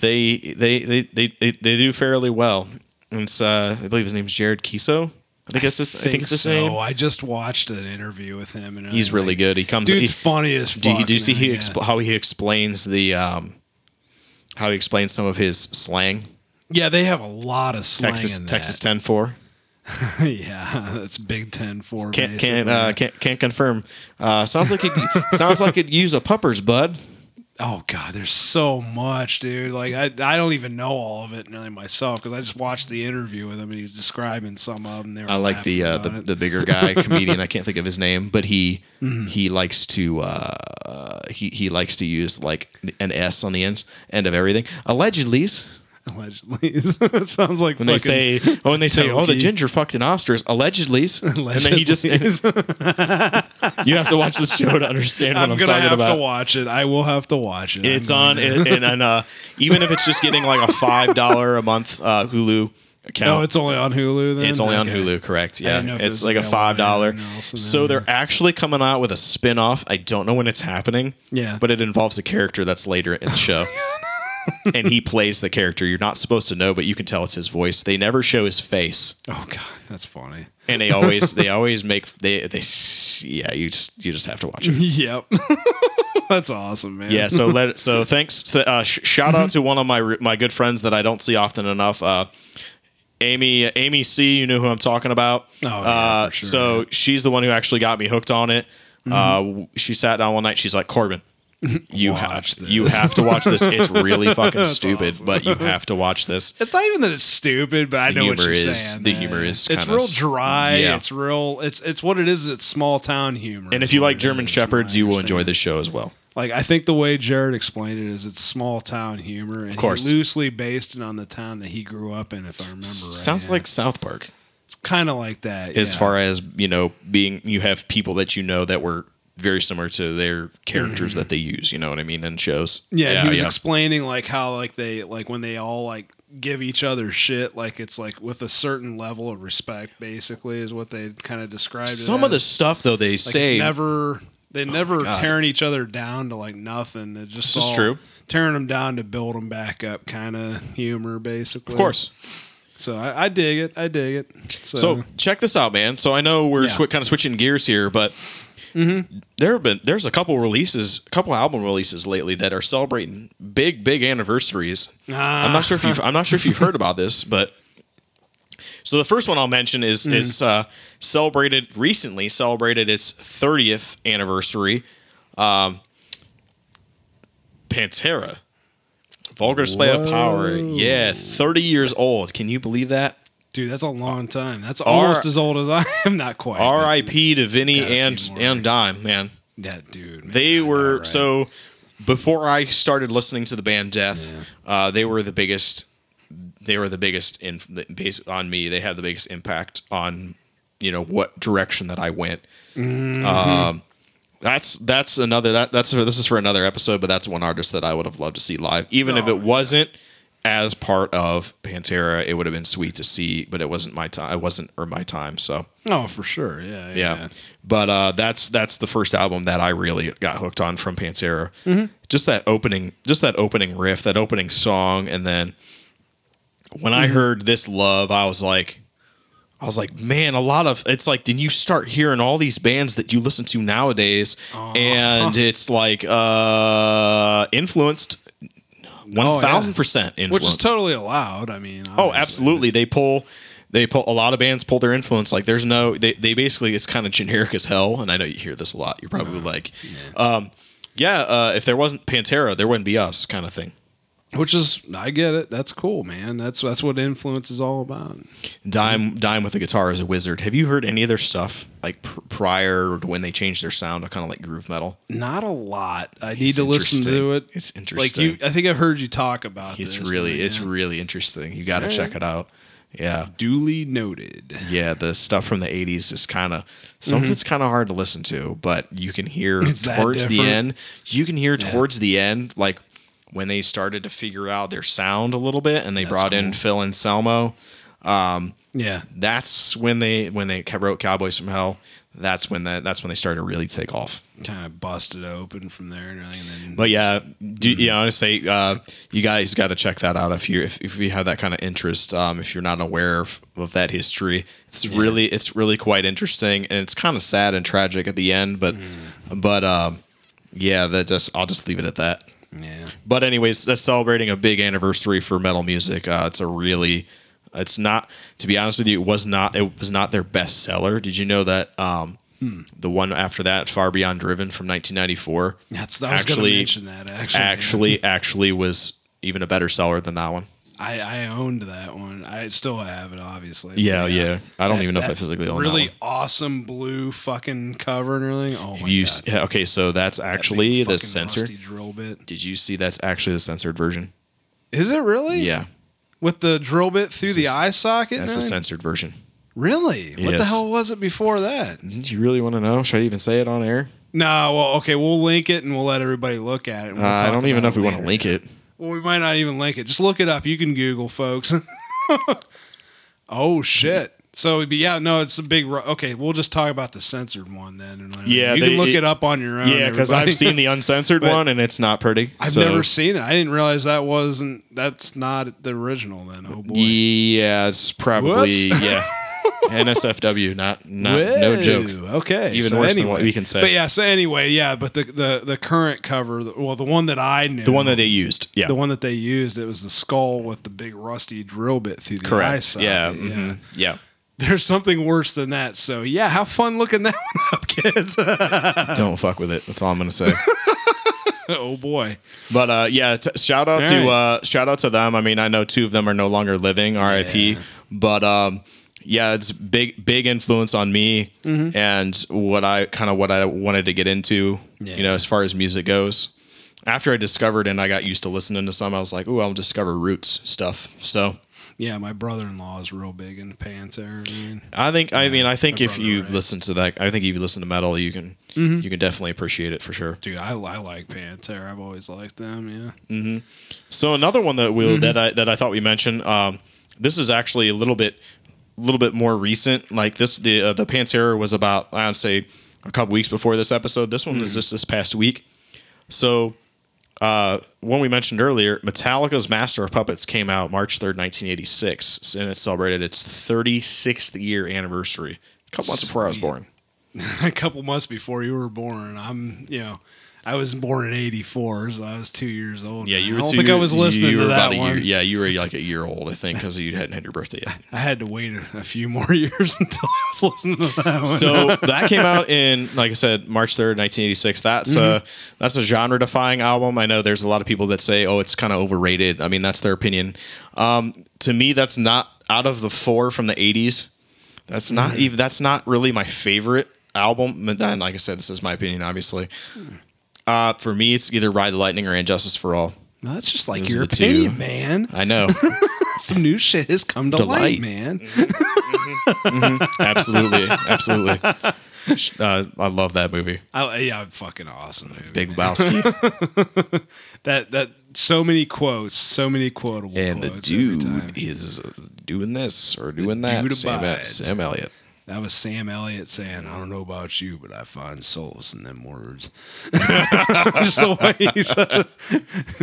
they, they they they they they do fairly well. And it's uh, I believe his name's Jared Keeso. I think that's his. I think, it's his so. name. I just watched an interview with him, and He's really like, good. He comes. Dude's he, funny as fuck. do you, do you see he expl- how he explains the um, how he explains some of his slang? yeah, they have a lot of slang Texas in Texas ten four. yeah, that's Big Ten four. Can't basically. can't uh, can't can't confirm. Uh, sounds like it sounds like it use a puppers bud. Oh god, there's so much, dude. Like I, I don't even know all of it really myself because I just watched the interview with him and he was describing some of them. They I like the uh, the, the bigger guy comedian. I can't think of his name, but he he likes to uh, he he likes to use like an S on the end end of everything. Allegedly, it, allegedly. it sounds like when they say oh, when they say oh, the ginger fucked an ostrich. Allegedly, and then he just you have to watch the show to understand what I'm I'm, gonna talking have about. to watch it. I will have to watch it. It's on and, and, and uh, even if it's just getting like a five dollar a month uh, Hulu account. Oh, it's only on Hulu. Then It's only on Hulu, correct? Yeah, didn't know if it it's like a five dollar. anywhere else, and So they're actually coming out with a spin off. I don't know when it's happening. Yeah. but it involves a character that's later in the show, and he plays the character. You're not supposed to know, but you can tell it's his voice. They never show his face, Oh god, that's funny. and they always they always make they they yeah. You just you just have to watch it. yep. that's awesome, man. Yeah, so let so thanks. To, uh, sh- shout out to one of my my good friends that I don't see often enough. Uh, Amy Amy C, you know who I'm talking about. Oh, yeah, uh, for sure, so she's the one who actually got me hooked on it. Uh, she sat down one night. She's like, Corbin, you have this." you have to watch this. It's really fucking stupid, awesome. but you have to watch this. It's not even that it's stupid, but I know what you're is- saying. the man. humor is It's real dry. yeah. It's real. It's it's what it is. It's small town humor. And if you like German is, shepherds, you will enjoy this show as well. Like I think the way Jared explained it is it's small town humor, and of course. loosely based on the town that he grew up in. If I remember right, Sounds like South Park. it's kind of like that. as yeah. far as you know being you have people that you know that were very similar to their characters that they use you know what i mean in shows Mm-hmm. Yeah, and he was explaining like how like they like when they all like give each other shit like it's like with a certain level of respect. Basically, is what they kind of described. it Some of the as. stuff though they like say it's never they never God. tearing each other down to like nothing. They're just This is all true. tearing them down to build them back up, kind of humor, basically. of course. So I, I dig it. I dig it. So, So check this out, man. So I know we're Yeah. swi- kind of switching gears here, but there have been there's a couple releases, a couple album releases lately that are celebrating big, big anniversaries. I'm not sure if you've I'm not sure if you've heard about this, but so the first one I'll mention is is uh, celebrated recently celebrated its 30th anniversary. Um, Pantera, Vulgar Display of Power. Yeah, 30 years old. Can you believe that? Dude, that's a long time. That's almost as old as I am. Not quite. R.I.P. to Vinny got a few and and Dime, man. Yeah, dude. They man, I know, were right? so before I started listening to the band Death, uh, they were the biggest. They were the biggest in based on me. They had the biggest impact on you know what direction that I went. Mm-hmm. Um, that's that's another that that's this is for another episode, but that's one artist that I would have loved to see live, even if Oh, it wasn't as part of Pantera. It would have been sweet to see, but it wasn't my time. It wasn't or my time. So Oh, for sure. Yeah, yeah. yeah. But uh, that's that's the first album that I really got hooked on from Pantera. Just that opening, just that opening riff, that opening song, and then when I heard "This Love," I was like, I was like, man, a lot of it's like, then you start hearing all these bands that you listen to nowadays, and it's like uh, influenced, one thousand percent influence, Which is totally allowed. I mean, Oh, absolutely. They pull they pull a lot of bands pull their influence. Like there's no they, they basically it's kind of generic as hell. And I know you hear this a lot. You're probably like, um, yeah, uh, if there wasn't Pantera, there wouldn't be us kind of thing. Which is, I get it. That's cool, man. That's that's what influence is all about. Dime Dime with the guitar is a wizard. Have you heard any of their stuff like pr- prior to when they changed their sound to kind of like groove metal? Not a lot. I need to listen to it. It's interesting. Like you, I think I've heard you talk about It's this. really and, it's really interesting. You got to check it out. Yeah. duly noted. Yeah, the stuff from the '80s is kind of some of it's kind of hard to listen to, but you can hear Mm-hmm. It's towards the end. You can hear towards the end, like when they started to figure out their sound a little bit, and they brought in cool. Phil Anselmo. Yeah, That's when they when they wrote Cowboys from Hell. That's when that that's when they started to really take off. kind of busted open from there and everything. And then But yeah, do, Mm-hmm. yeah, say uh, you guys got to check that out if you if, if you have that kind of interest. Um, if you're not aware of, of that history, it's really it's really quite interesting, and it's kind of sad and tragic at the end. But Mm. but um, yeah, that just I'll just leave it at that. Yeah, But anyways, that's celebrating a big anniversary for metal music. Uh, it's a really, it's not to be honest with you, it was not it was not their best seller. Did you know that? Um, Hmm. The one after that, Far Beyond Driven from 1994, that's. I was actually mention that. Actually, yeah. actually actually was even a better seller than that one. I, I owned that one. I still have it, obviously. Yeah, But yeah. I don't That- even know if I that physically own that. Really that awesome blue fucking cover and everything. Oh my one. You god! s- yeah, okay? So that's That actually the fucking censored. rusty drill bit. Did you see that's actually the censored version? Is it really? Yeah, With the drill bit through the a- eye socket. that's the everything? censored version. Really? What the Yes. hell was it before that? Did you really want to know? Should I even say it on air? No, well, okay, we'll link it and we'll let everybody look at it. and Uh, we'll I talk don't even know if we want later. to link it. Well, we might not even link it. Just look it up. You can Google, folks. oh shit. So, but yeah, no, it's a big. ru- Okay, we'll just talk about the censored one then. Uh, yeah, you they- can look it- it, up on your own. Yeah, because I've seen the uncensored one and it's not pretty. I've so- never seen it. I didn't realize that wasn't. That's not the original. Then, oh boy. Yeah, it's probably Whoops. yeah. NSFW, not not no joke. Okay, Even so worse than what we can say. But yeah, so anyway, yeah, but the the the current cover, well, the one that I knew, The one that they used. Yeah, the one that they used, it was the skull with the big rusty drill bit through the eye socket. Yeah, yeah. mhm, yeah. There's something worse than that. So yeah, have fun looking that one up, kids. Don't fuck with it. That's all I'm gonna say. oh boy. But uh, yeah, t- shout out All to right. uh, shout out to them. I mean, I know two of them are no longer living, R.I.P. Yeah. But um, yeah, it's big big influence on me Mm-hmm. and what I kind of what I wanted to get into. Yeah. You know, as far as music goes. After I discovered and I got used to listening to some, I was like, "Ooh, I'll discover roots stuff." So yeah, my brother-in-law is real big into Pantera. I mean, I think. I mean, I think if you right. listen to that, I think if you listen to metal, you can you can definitely appreciate it for sure. dude, I, I like Pantera. I've always liked them. Yeah. So another one that we Mm-hmm. that I that I thought we mentioned. Um, this is actually a little bit a little bit more recent. Like this, the uh, the Pantera was about I'd say a couple weeks before this episode. This one Mm-hmm. was just this past week. So. Uh, one we mentioned earlier, Metallica's Master of Puppets came out March 3rd, 1986, and it celebrated its 36th year anniversary. A couple months before I was born. a couple months before you were born. I'm, you know, I was born in '84, so I was two years old. Yeah, you were. I don't two think I was listening to that one. year. Yeah, you were like a year old, I think, because you hadn't had your birthday yet. I had to wait a, a few more years until I was listening to that one. So that came out in, like I said, March third, nineteen eighty six. That's a that's a genre defying album. I know there's a lot of people that say, oh, it's kind of overrated. I mean, that's their opinion. Um, to me, that's not out of the four from the eighties. That's not even. That's not really my favorite album. But then, like I said, this is my opinion, obviously. Uh, for me, it's either Ride the Lightning or And Justice for All. No, that's just like Those are your the two. opinion, man. I know. Some new shit has come to Delight. light, man. absolutely, absolutely. Uh, I love that movie, I, yeah, fucking awesome movie. Big Lebowski, That that so many quotes, so many quotable and the quotes every dude is doing this or doing that. dude Sam, abides. Sam Elliott. That was Sam Elliott saying, "I don't know about you, but I find solace in them words." Just the way he said,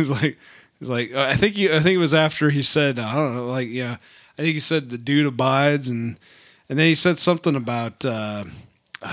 like, he's like, I think you, I think it was after he said, I don't know, like, yeah, I think he said the dude abides, and and then he said something about, uh,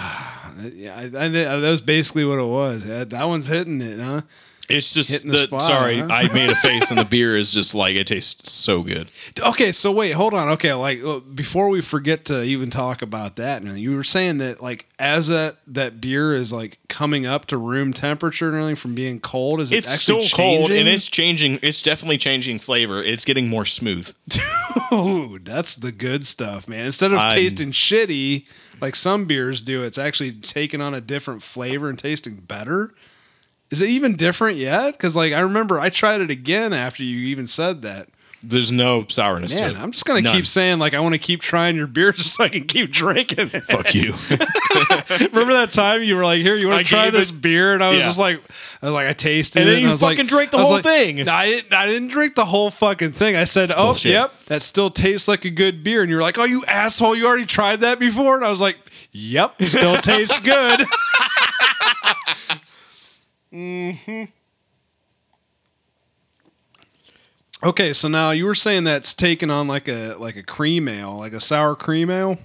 yeah, I, I, that was basically what it was. That one's hitting it, huh? It's just the the, spot, sorry, huh? I made a face, and the beer is just like it tastes so good. Okay, so wait, hold on. Okay, like before we forget to even talk about that, and you were saying that like as that that beer is like coming up to room temperature and everything from being cold, is it It's actually still cold, and it's changing. It's definitely changing flavor. It's getting more smooth. Dude, that's the good stuff, man. Instead of I'm- tasting shitty like some beers do, it's actually taking on a different flavor and tasting better. Is it even different yet? Because like I remember I tried it again after you even said that. There's no sourness Man, to it. I'm just gonna None. keep saying like I want to keep trying your beer just so I can keep drinking it. Fuck you. Remember that time you were like, "Here, you want I to try this it- beer?" And I was Yeah. just like, "I was like, I tasted And it." then you I was like- fucking drank the whole like- thing. I didn't. I didn't drink the whole fucking thing. I said, "Oh, bullshit. yep, that still tastes like a good beer." And you're like, "Oh, you asshole! You already tried that before?" And I was like, "Yep, still tastes good." Mm-hmm. Okay, so now you were saying that's taken on like a like a cream ale, like a sour cream ale.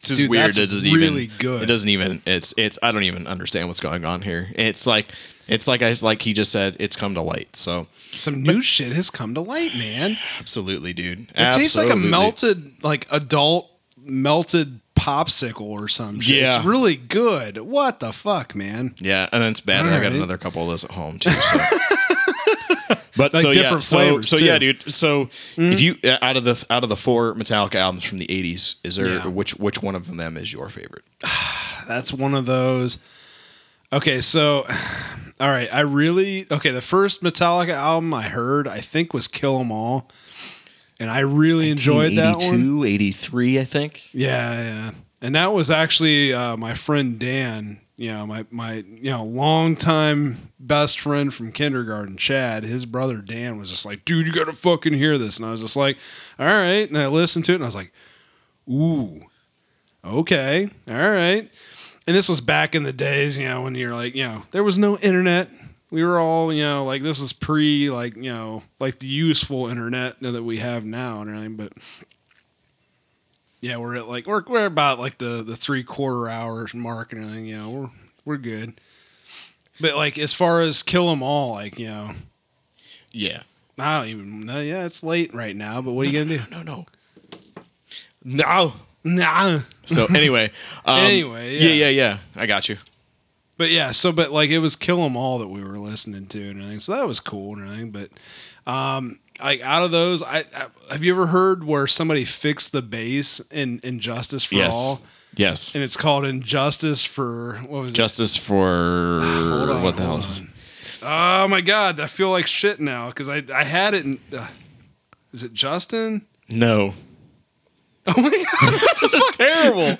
It's just Dude, weird. It doesn't really even, good. It doesn't even. It's. It's. I don't even understand what's going on here. It's like. It's like I like he just said. It's come to light. So Some new shit has come to light, man. absolutely, dude. It tastes like a melted, like adult melted popsicle or some shit. Yeah. It's really good. What the fuck, man? Yeah, and it's bad. I got another couple of those at home too. So. But Like so yeah, different so, flavors, so yeah, dude. So if you uh, out of the out of the four Metallica albums from the '80s, is there Yeah. which which one of them is your favorite? That's one of those. Okay, so all right, I really okay. The first Metallica album I heard, I think, was Kill 'Em All, and I really enjoyed that one. 83, I think. Yeah, yeah. And that was actually uh, my friend Dan, you know, my my you know, longtime best friend from kindergarten, Chad. His brother Dan was just like, dude, you gotta fucking hear this. And I was just like, all right. And I listened to it and I was like, ooh, okay, all right. And this was back in the days, you know, when you're like, you know, there was no internet. We were all, you know, like this is pre, like, you know, like the useful internet that we have now and everything. But yeah, we're at like we're we're about like the the three quarter hours mark and everything. You know, we're we're good. But like as far as kill them all, like you know, Yeah. I don't even. know. Yeah, it's late right now. But what are you gonna do? No, no, no. Nah. So anyway, um, Anyway, yeah. yeah. yeah, yeah, I got you. But yeah, so but like it was kill 'em all that we were listening to and everything. So that was cool and everything. But um, like out of those, I, I have you ever heard where somebody fixed the bass in And Justice for Yes, All, yes. and it's called Injustice for what was it? Justice for on, what the hell is this? Oh my god, I feel like shit now because I I had it in. Uh, is it Justin? No. Oh my god, this is terrible.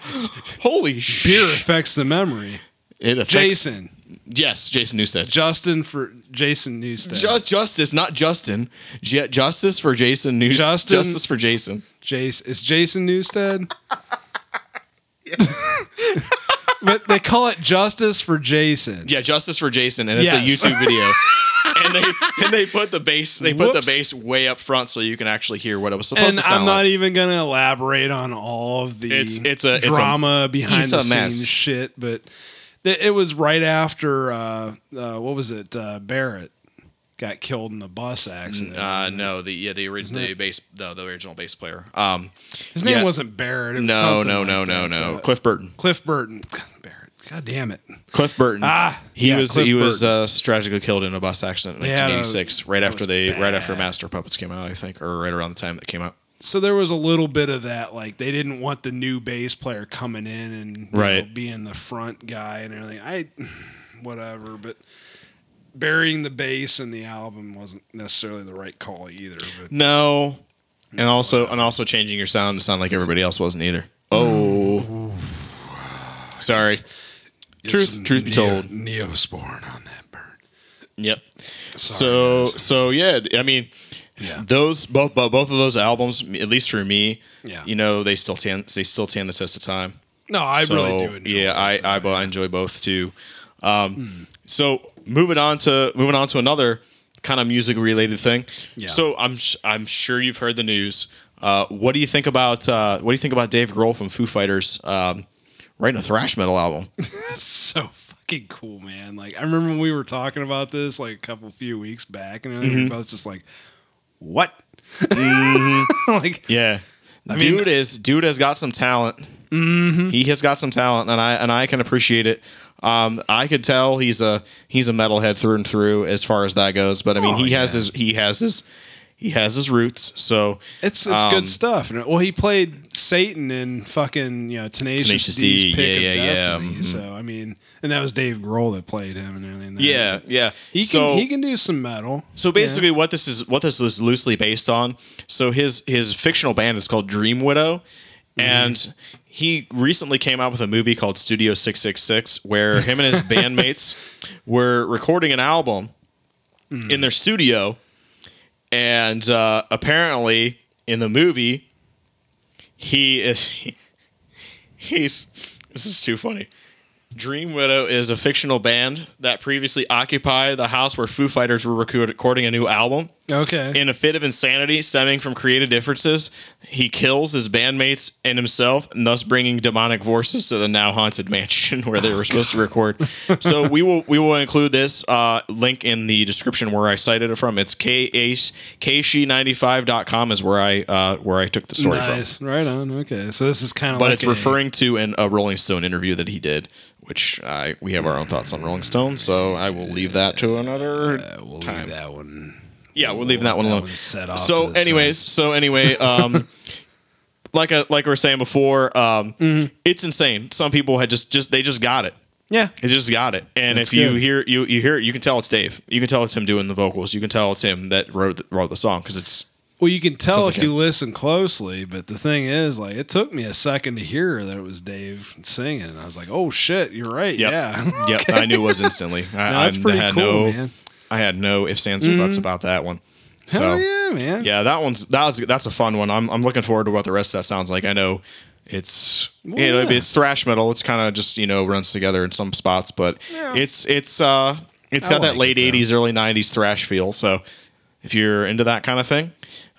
Holy shit. Beer affects the memory. It affects Jason. Yes, Jason Newsted. Justin for Jason Newsted. Just justice, not Justin. Ju- justice for Jason Newsted. Justin- Justice for Jason. Jason. It's Jason Newsted. but they call it Justice for Jason. Yeah, justice for Jason, and it's a YouTube video. and they and they put the bass they put the Whoops. bass way up front so you can actually hear what it was supposed And to sound I'm not like. even going to elaborate on all of the It's- it's a- it's a- drama behind it's the a mess. scenes shit, but th- it was right after uh, uh, what was it? Uh, Barrett got killed in the bus accident. Uh, no, the yeah the original the bass the, the original bass player. Um, His name yeah. wasn't Barrett. It was no, something no, like no, no, that. no. Cliff Burton. Cliff Burton. Barrett. God damn it. Cliff Burton. Ah, he yeah, was Cliff he was uh, tragically killed in a bus accident in They had a- 1986, right after was they right after. Master Puppets came out, I think, or right around the time that came out. So there was a little bit of that, like they didn't want the new bass player coming in and Right. know, being the front guy and everything. I, whatever, but burying the bass in the album wasn't necessarily the right call either. But No, and also and also changing your sound to sound like everybody else wasn't either. Oh, sorry. Truth, It's truth be Neo- told. Neosporin on that burn. Yep. Sorry, so guys. so yeah, I mean, Yeah. those both both of those albums, at least for me, Yeah. you know, they still stand they still stand the test of time. No, I So, really do enjoy. Yeah. I I, I enjoy both too. Um, So moving on to moving on to another kind of music related thing. Yeah. So I'm sh- I'm sure you've heard the news. Uh, what do you think about uh, what do you think about Dave Grohl from Foo Fighters um, writing a thrash metal album? That's so fucking cool, man. Like I remember when we were talking about this like a couple few weeks back, and Mm-hmm. we were both just like, "What?" like, Yeah, I mean- dude is dude has got some talent. Mm-hmm. He has got some talent, and I and I can appreciate it. Um, I could tell he's a he's a metalhead through and through as far as that goes. But I mean, Oh, he has his he has his he has his roots. So It's it's Um, good stuff. Well, he played Satan in fucking you know Tenacious, Tenacious D's D, Pick yeah, of yeah, yeah, Destiny. mhm. So I mean, and that was Dave Grohl that played him and everything. yeah, yeah. he so can he can do some metal. so basically, what this is what this is loosely based on. So his his fictional band is called Dream Widow, Mm-hmm. and he recently came out with a movie called Studio Six Six Six, where him and his bandmates were recording an album Mm. in their studio, and uh, apparently in the movie, he is he's this is too funny. Dream Widow is a fictional band that previously occupied the house where Foo Fighters were recording a new album. Okay. In a fit of insanity stemming from creative differences, he kills his bandmates and himself, and thus bringing demonic forces to the now haunted mansion where they were supposed to record. So we will we will include this uh, link in the description where I cited it from. It's kshe95.com is where I uh, where I took the story from. Right on. Okay. So this is kind of but like it's a- referring to an, a Rolling Stone interview that he did, which I we have our own thoughts on Rolling Stone, so I will leave that to another. Uh, we'll time. leave that one. Yeah, we're leaving that one alone. set off so, to the anyways, so anyway, um, like I, like we were saying before, um, Mm-hmm. it's insane. Some people had just just they just got it. Yeah. They just got it, and That's if you good. hear you you hear it, you can tell it's Dave. You can tell it's him doing the vocals. You can tell it's him that wrote the, wrote the song because it's Well, you can tell Sounds if like you him. listen closely, but the thing is, like, it took me a second to hear that it was Dave singing, and I was like, "Oh shit, you're right." Yep. Yeah. Yep, I knew it was instantly. I, No, that's I pretty had cool, no, man. Mm-hmm. I had no ifs, ands, or buts about that one. So Hell yeah, man. yeah, that one's that was that's a fun one. I'm I'm looking forward to what the rest of that sounds like. I know it's you know yeah. it's thrash metal. It's kind of just you know runs together in some spots, but it's it's uh it's I got that like late it, though. '80s, early '90s thrash feel. So if you're into that kind of thing,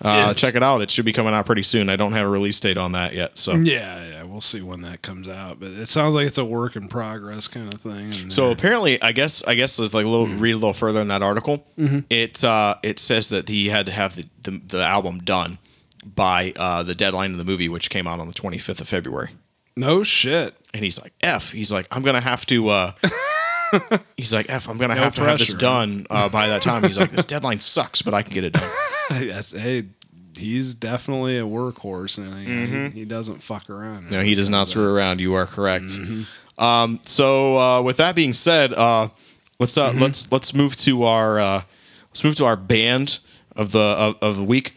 uh, Yes. check it out. It should be coming out pretty soon. I don't have a release date on that yet. So Yeah, yeah, we'll see when that comes out, but it sounds like it's a work in progress kind of thing. So they're- apparently, I guess I guess there's like a little Mm-hmm. read a little further in that article. It uh, it says that he had to have the, the, the album done by uh, the deadline of the movie, which came out on the 25th of February. no shit. And he's like, "F." He's like, "I'm gonna have to." Uh, he's like, "F." I'm gonna No have to have this pressure, done uh, by that time. He's like, "This deadline sucks, but I can get it done." That's, hey, he's definitely a workhorse, and he, he doesn't fuck around. Mm-hmm. No, he does not screw around. You are correct. Mm-hmm. Um, so uh, with that being said, uh, let's uh, Mm-hmm. let's let's move to our uh, let's move to our band of the of, of the week.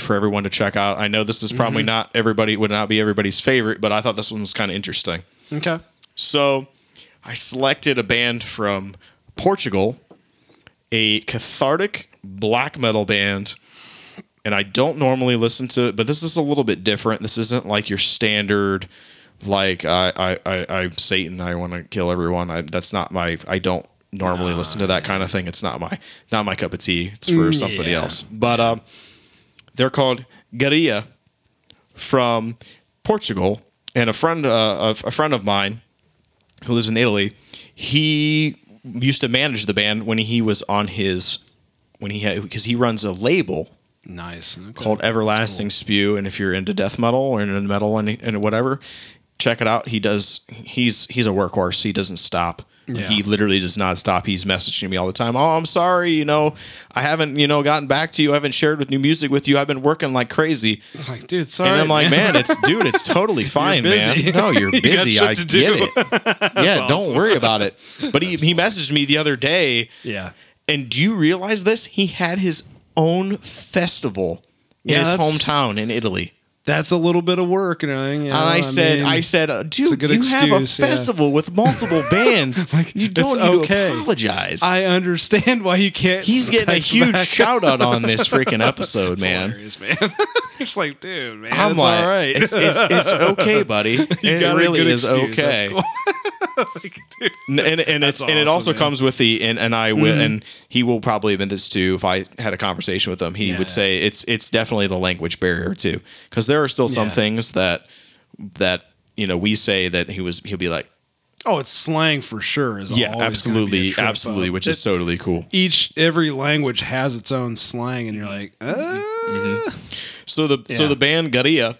for everyone to check out. I know this is probably not everybody would not be everybody's favorite, but I thought this one was kind of interesting. Okay. So I selected a band from Portugal, a cathartic black metal band. And I don't normally listen to it, but this is a little bit different. This isn't like your standard, like I, I, I, I'm Satan. I want to kill everyone. I, that's not my. I don't normally listen to that kind of thing. It's not my, not my cup of tea. It's for somebody yeah. else. But um, they're called Gaerea from Portugal, and a friend, uh, a, a friend of mine who lives in Italy, he used to manage the band when he was on his when he had because he runs a label Nice. Okay. called Everlasting Spew, and if you're into death metal or into metal and, and whatever, check it out. He does. He's he's a workhorse. He doesn't stop. Yeah. He literally does not stop. He's messaging me all the time. Oh, I'm sorry. You know, I haven't you know gotten back to you. I haven't shared with new music with you. I've been working like crazy. It's like, dude, sorry. and I'm like, man, it's dude, it's totally fine, man. No, you're busy. shit I get do. it. yeah, don't worry about it. But he, he messaged me the other day, yeah. and do you realize this? He had his own festival in Yeah, his hometown in Italy. That's a little bit of work, know. you know, And I said, mean, I said, uh, dude, you have a excuse, yeah. festival with multiple bands. like, you don't need okay. to apologize. I understand why you can't. He's getting a huge back. shout out on this freaking episode, It's man. hilarious, man. it's like, dude, man, I'm it's like, all right. it's, it's, it's okay, buddy. It really is excuse. Okay. Like, dude. And and it's and it also man. Mm-hmm. comes with the and and I will and he will probably admit this too if I had a conversation with him he Yeah. would say it's it's definitely the language barrier too because there are still some Yeah. things that that you know we say that he was he'll be like Oh, it's slang for sure. Is yeah always gonna be a absolutely absolutely up. which is totally cool each every language has its own slang, and you're like, uh, so the so the band Gaerea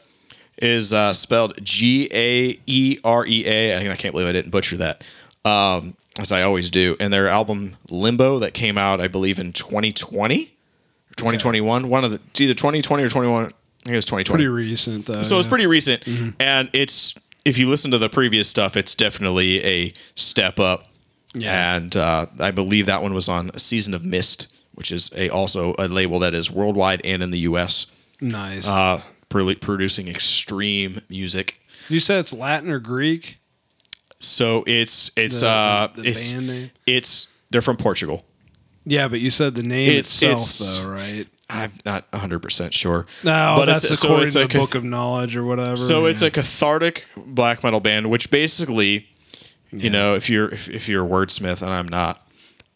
is uh, spelled G A E R E A. I think I can't believe I didn't butcher that. Um, as I always do. And their album Limbo that came out I believe in 2020 or 2021 one of the it's either 2020 or 21 I think it was 2020 pretty recent though. so it's yeah. pretty recent. And it's if you listen to the previous stuff it's definitely a step up. Yeah. and uh, i believe that one was on season of mist which is a also a label that is worldwide and in the us nice. uh, producing extreme music you said it's Latin or Greek. so it's it's The- the- uh the it's band name? it's they're from portugal Yeah, but you said the name It's- itself, it's- though, right? i'm not 100% sure No, But that's it's- so according it's to a the Book of Knowledge or whatever. So it's a cathartic black metal band, which basically, you know, if you're if, if you're a wordsmith and I'm not,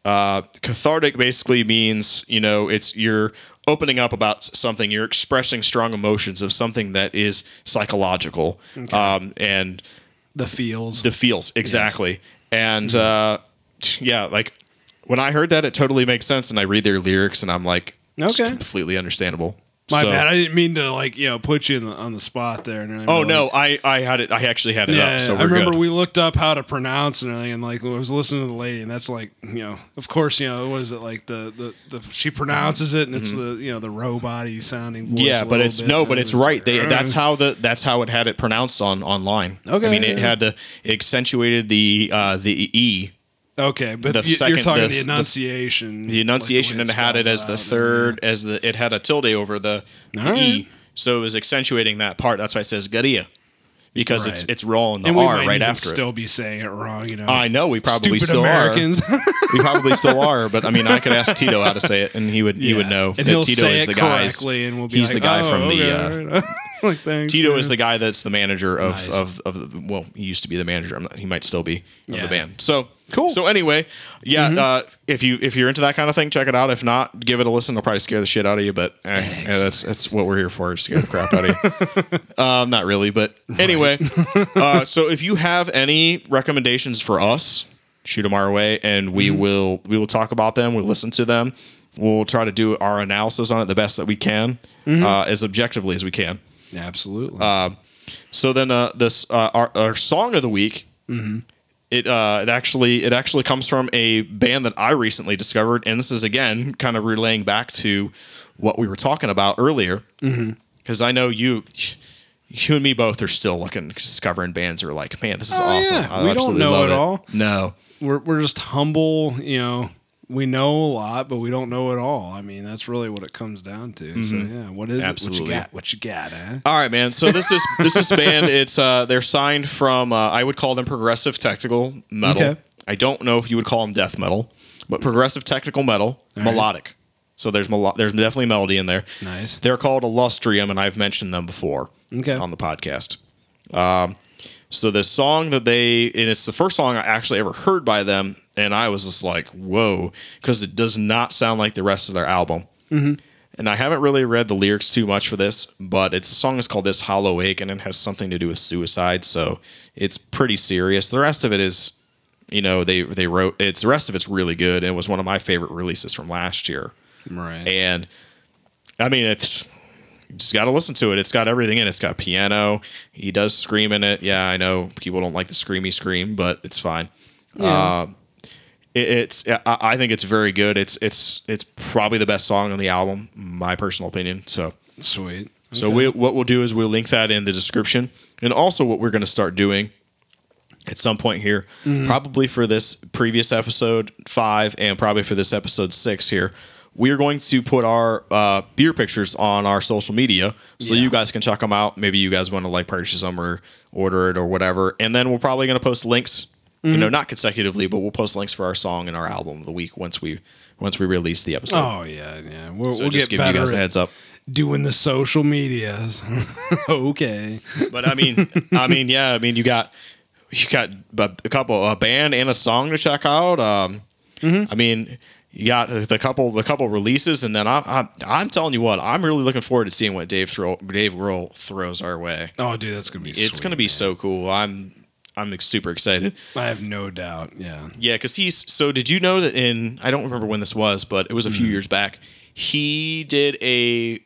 uh, cathartic basically means you know it's you're opening up about something, you're expressing strong emotions of something that is psychological, um, and the feels. the feels exactly, and uh, yeah, like when I heard that, it totally makes sense, and I read their lyrics, and I'm like, it's Okay. completely understandable. My So- bad. I didn't mean to like you know put you in the, on the spot there. And Oh no, I I had it. I actually had it Yeah, up. So I remember good. we looked up how to pronounce and everything, and like I was listening to the lady, and that's like you know, of course, you know, what is it like the the, the she pronounces it, and it's the you know the robot-y sounding voice. Mm-hmm. Yeah, but it's bit, no, but it's like, right. They that's how the that's how it had it pronounced on online. Okay, I mean it had to it accentuated the uh the e okay, but the second- you're talking the- the, the- enunciation, the enunciation like and had it as the third as the it had a tilde over the, the All e, so it was accentuating that part. That's why it says Gaerea because it's Right. it's rolling the and we R might right even after still it. be saying it wrong. You know, I know we probably stupid still Americans. are. We probably still are, but I mean I could ask Tito how to say it and he would he would know and that Tito is the guy. correctly, and we'll be he's like, the guy oh, from the, uh, right." like thanks. Tito man. is the guy that's the manager of Nice. of, of the, well, he used to be the manager. I'm not, he might still be of the band. So Cool. Mm-hmm. So anyway, yeah, uh, if you if you're into that kind of thing, check it out. If not, give it a listen. It'll probably scare the shit out of you, but eh, eh, that's that's what we're here for. Scare the crap out of you. um, not really, but anyway. uh, so if you have any recommendations for us, shoot them our way, and we Mm-hmm. will we will talk about them. We'll listen to them. We'll try to do our analysis on it the best that we can, Mm-hmm. uh, as objectively as we can. Absolutely. So then, uh, this uh, our, our song of the week. It uh, it actually it actually comes from a band that I recently discovered, and this is again kind of relaying back to what we were talking about earlier. Because I know you, you and me both are still looking discovering bands are like, man, this is Oh, awesome. yeah. I We don't know love it all. No, we're we're just humble, you know, we know a lot, but we don't know it all. I mean, that's really what it comes down to. So yeah, what is Absolutely. it? What you got? What you got? Huh? All right, man. So this is this is band. It's uh, they're signed from. Uh, I would call them progressive technical metal. Okay. I don't know if you would call them death metal, but progressive technical metal, right. melodic. So there's melo- there's definitely melody in there. Nice. They're called Illustrium, and I've mentioned them before Okay. on the podcast. Um, so the song that they and it's the first song I actually ever heard by them, and I was just like, whoa, because it does not sound like the rest of their album. Mm-hmm. And I haven't really read the lyrics too much for this, but it's the song is called "This Hollow Ache" and it has something to do with suicide, so it's pretty serious. The rest of it is, you know, they they wrote it's the rest of it's really good, and it was one of my favorite releases from last year. Right. And I mean, it's you just got to listen to it. It's got everything in it. It's got piano. He does scream in it. Yeah, I know people don't like the screamy scream, but it's fine. Uh, it, it's I, I think it's very good. It's it's it's probably the best song on the album, my personal opinion. So Sweet. so we, what we'll do is we'll link that in the description, and also what we're going to start doing at some point here, probably for this previous episode five, and probably for this episode six here. We are going to put our uh, beer pictures on our social media, so Yeah. you guys can check them out. Maybe you guys want to like purchase them or order it or whatever, and then we're probably going to post links. You know, not consecutively, but we'll post links for our song and our album of the week once we once we release the episode. Oh yeah, yeah. We'll, so we'll just give you guys a heads up. doing the social medias. okay. But I mean, I mean, yeah, I mean, you got you got a a couple a band and a song to check out. Um, I mean, you got the couple the couple releases, and then I, I I'm telling you what, I'm really looking forward to seeing what Dave throw Dave Grohl throws our way. Oh, dude, that's gonna be. It's sweet, gonna be man. so cool. I'm I'm super excited. I have no doubt. Yeah. Yeah, because he's so. Did you know that in I don't remember when this was, but it was a few mm. years back. He did a.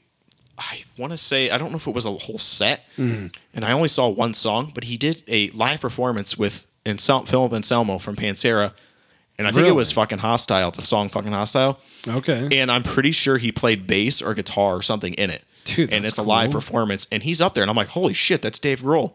I want to say I don't know if it was a whole set, mm. and I only saw one song, but he did a live performance with Ansel- Philip Anselmo from Pantera, and I think it was fucking hostile. The song fucking hostile, Okay. and I'm pretty sure he played bass or guitar or something in it. Dude, and that's it's a live cool. performance, and he's up there, and I'm like, holy shit, that's Dave Grohl.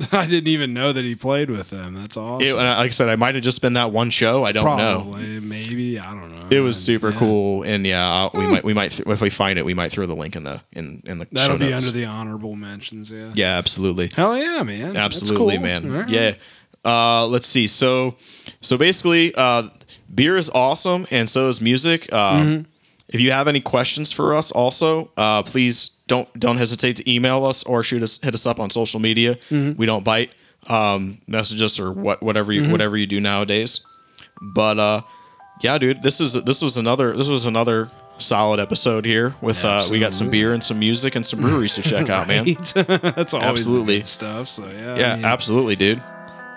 I didn't even know that he played with them. That's awesome. It- and I- like I said, I might have just been that one show. I don't know. Probably, maybe. I don't know. It was super Yeah. cool, and yeah, I'll, we might we might th- if we find it, we might throw the link in the in in the That'll show be notes. under the honorable mentions. Yeah. yeah, absolutely, Hell yeah, man. That's absolutely, cool. man. All right. Yeah. Uh, let's see. So so basically, uh, beer is awesome, and so is music. Um, Mm-hmm. If you have any questions for us, also uh, please don't don't hesitate to email us or shoot us hit us up on social media. Mm-hmm. We don't bite. Um, message us or what whatever you whatever you do nowadays. But uh, yeah, dude, this is this was another this was another solid episode here with uh, we got some beer and some music and some breweries to check out, man. That's always Absolutely. good stuff. So yeah. Yeah, I mean, absolutely, dude.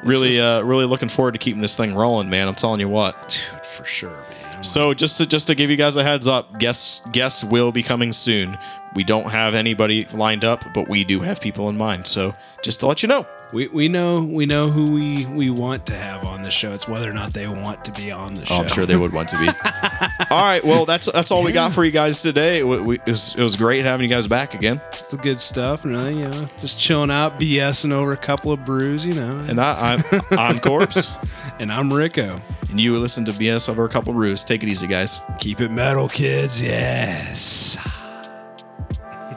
Really, just- uh, really looking forward to keeping this thing rolling, man. I'm telling you what. dude, for sure, man. So just to just to give you guys a heads up, guests guests will be coming soon. We don't have anybody lined up, but we do have people in mind. So just to let you know. We, we know we know who we, we want to have on the show. It's whether or not they want to be on the show. Oh, I'm sure they would want to be. all right, well that's that's all we got for you guys today. It, we, it, was, it was great having you guys back again. It's the good stuff, and uh, you know, just chilling out, BSing over a couple of brews, you know. And I, I'm I'm Korbs, And I'm Rick-O. and you listen to BS over a couple of brews. Take it easy, guys. Keep it metal, kids. Yes.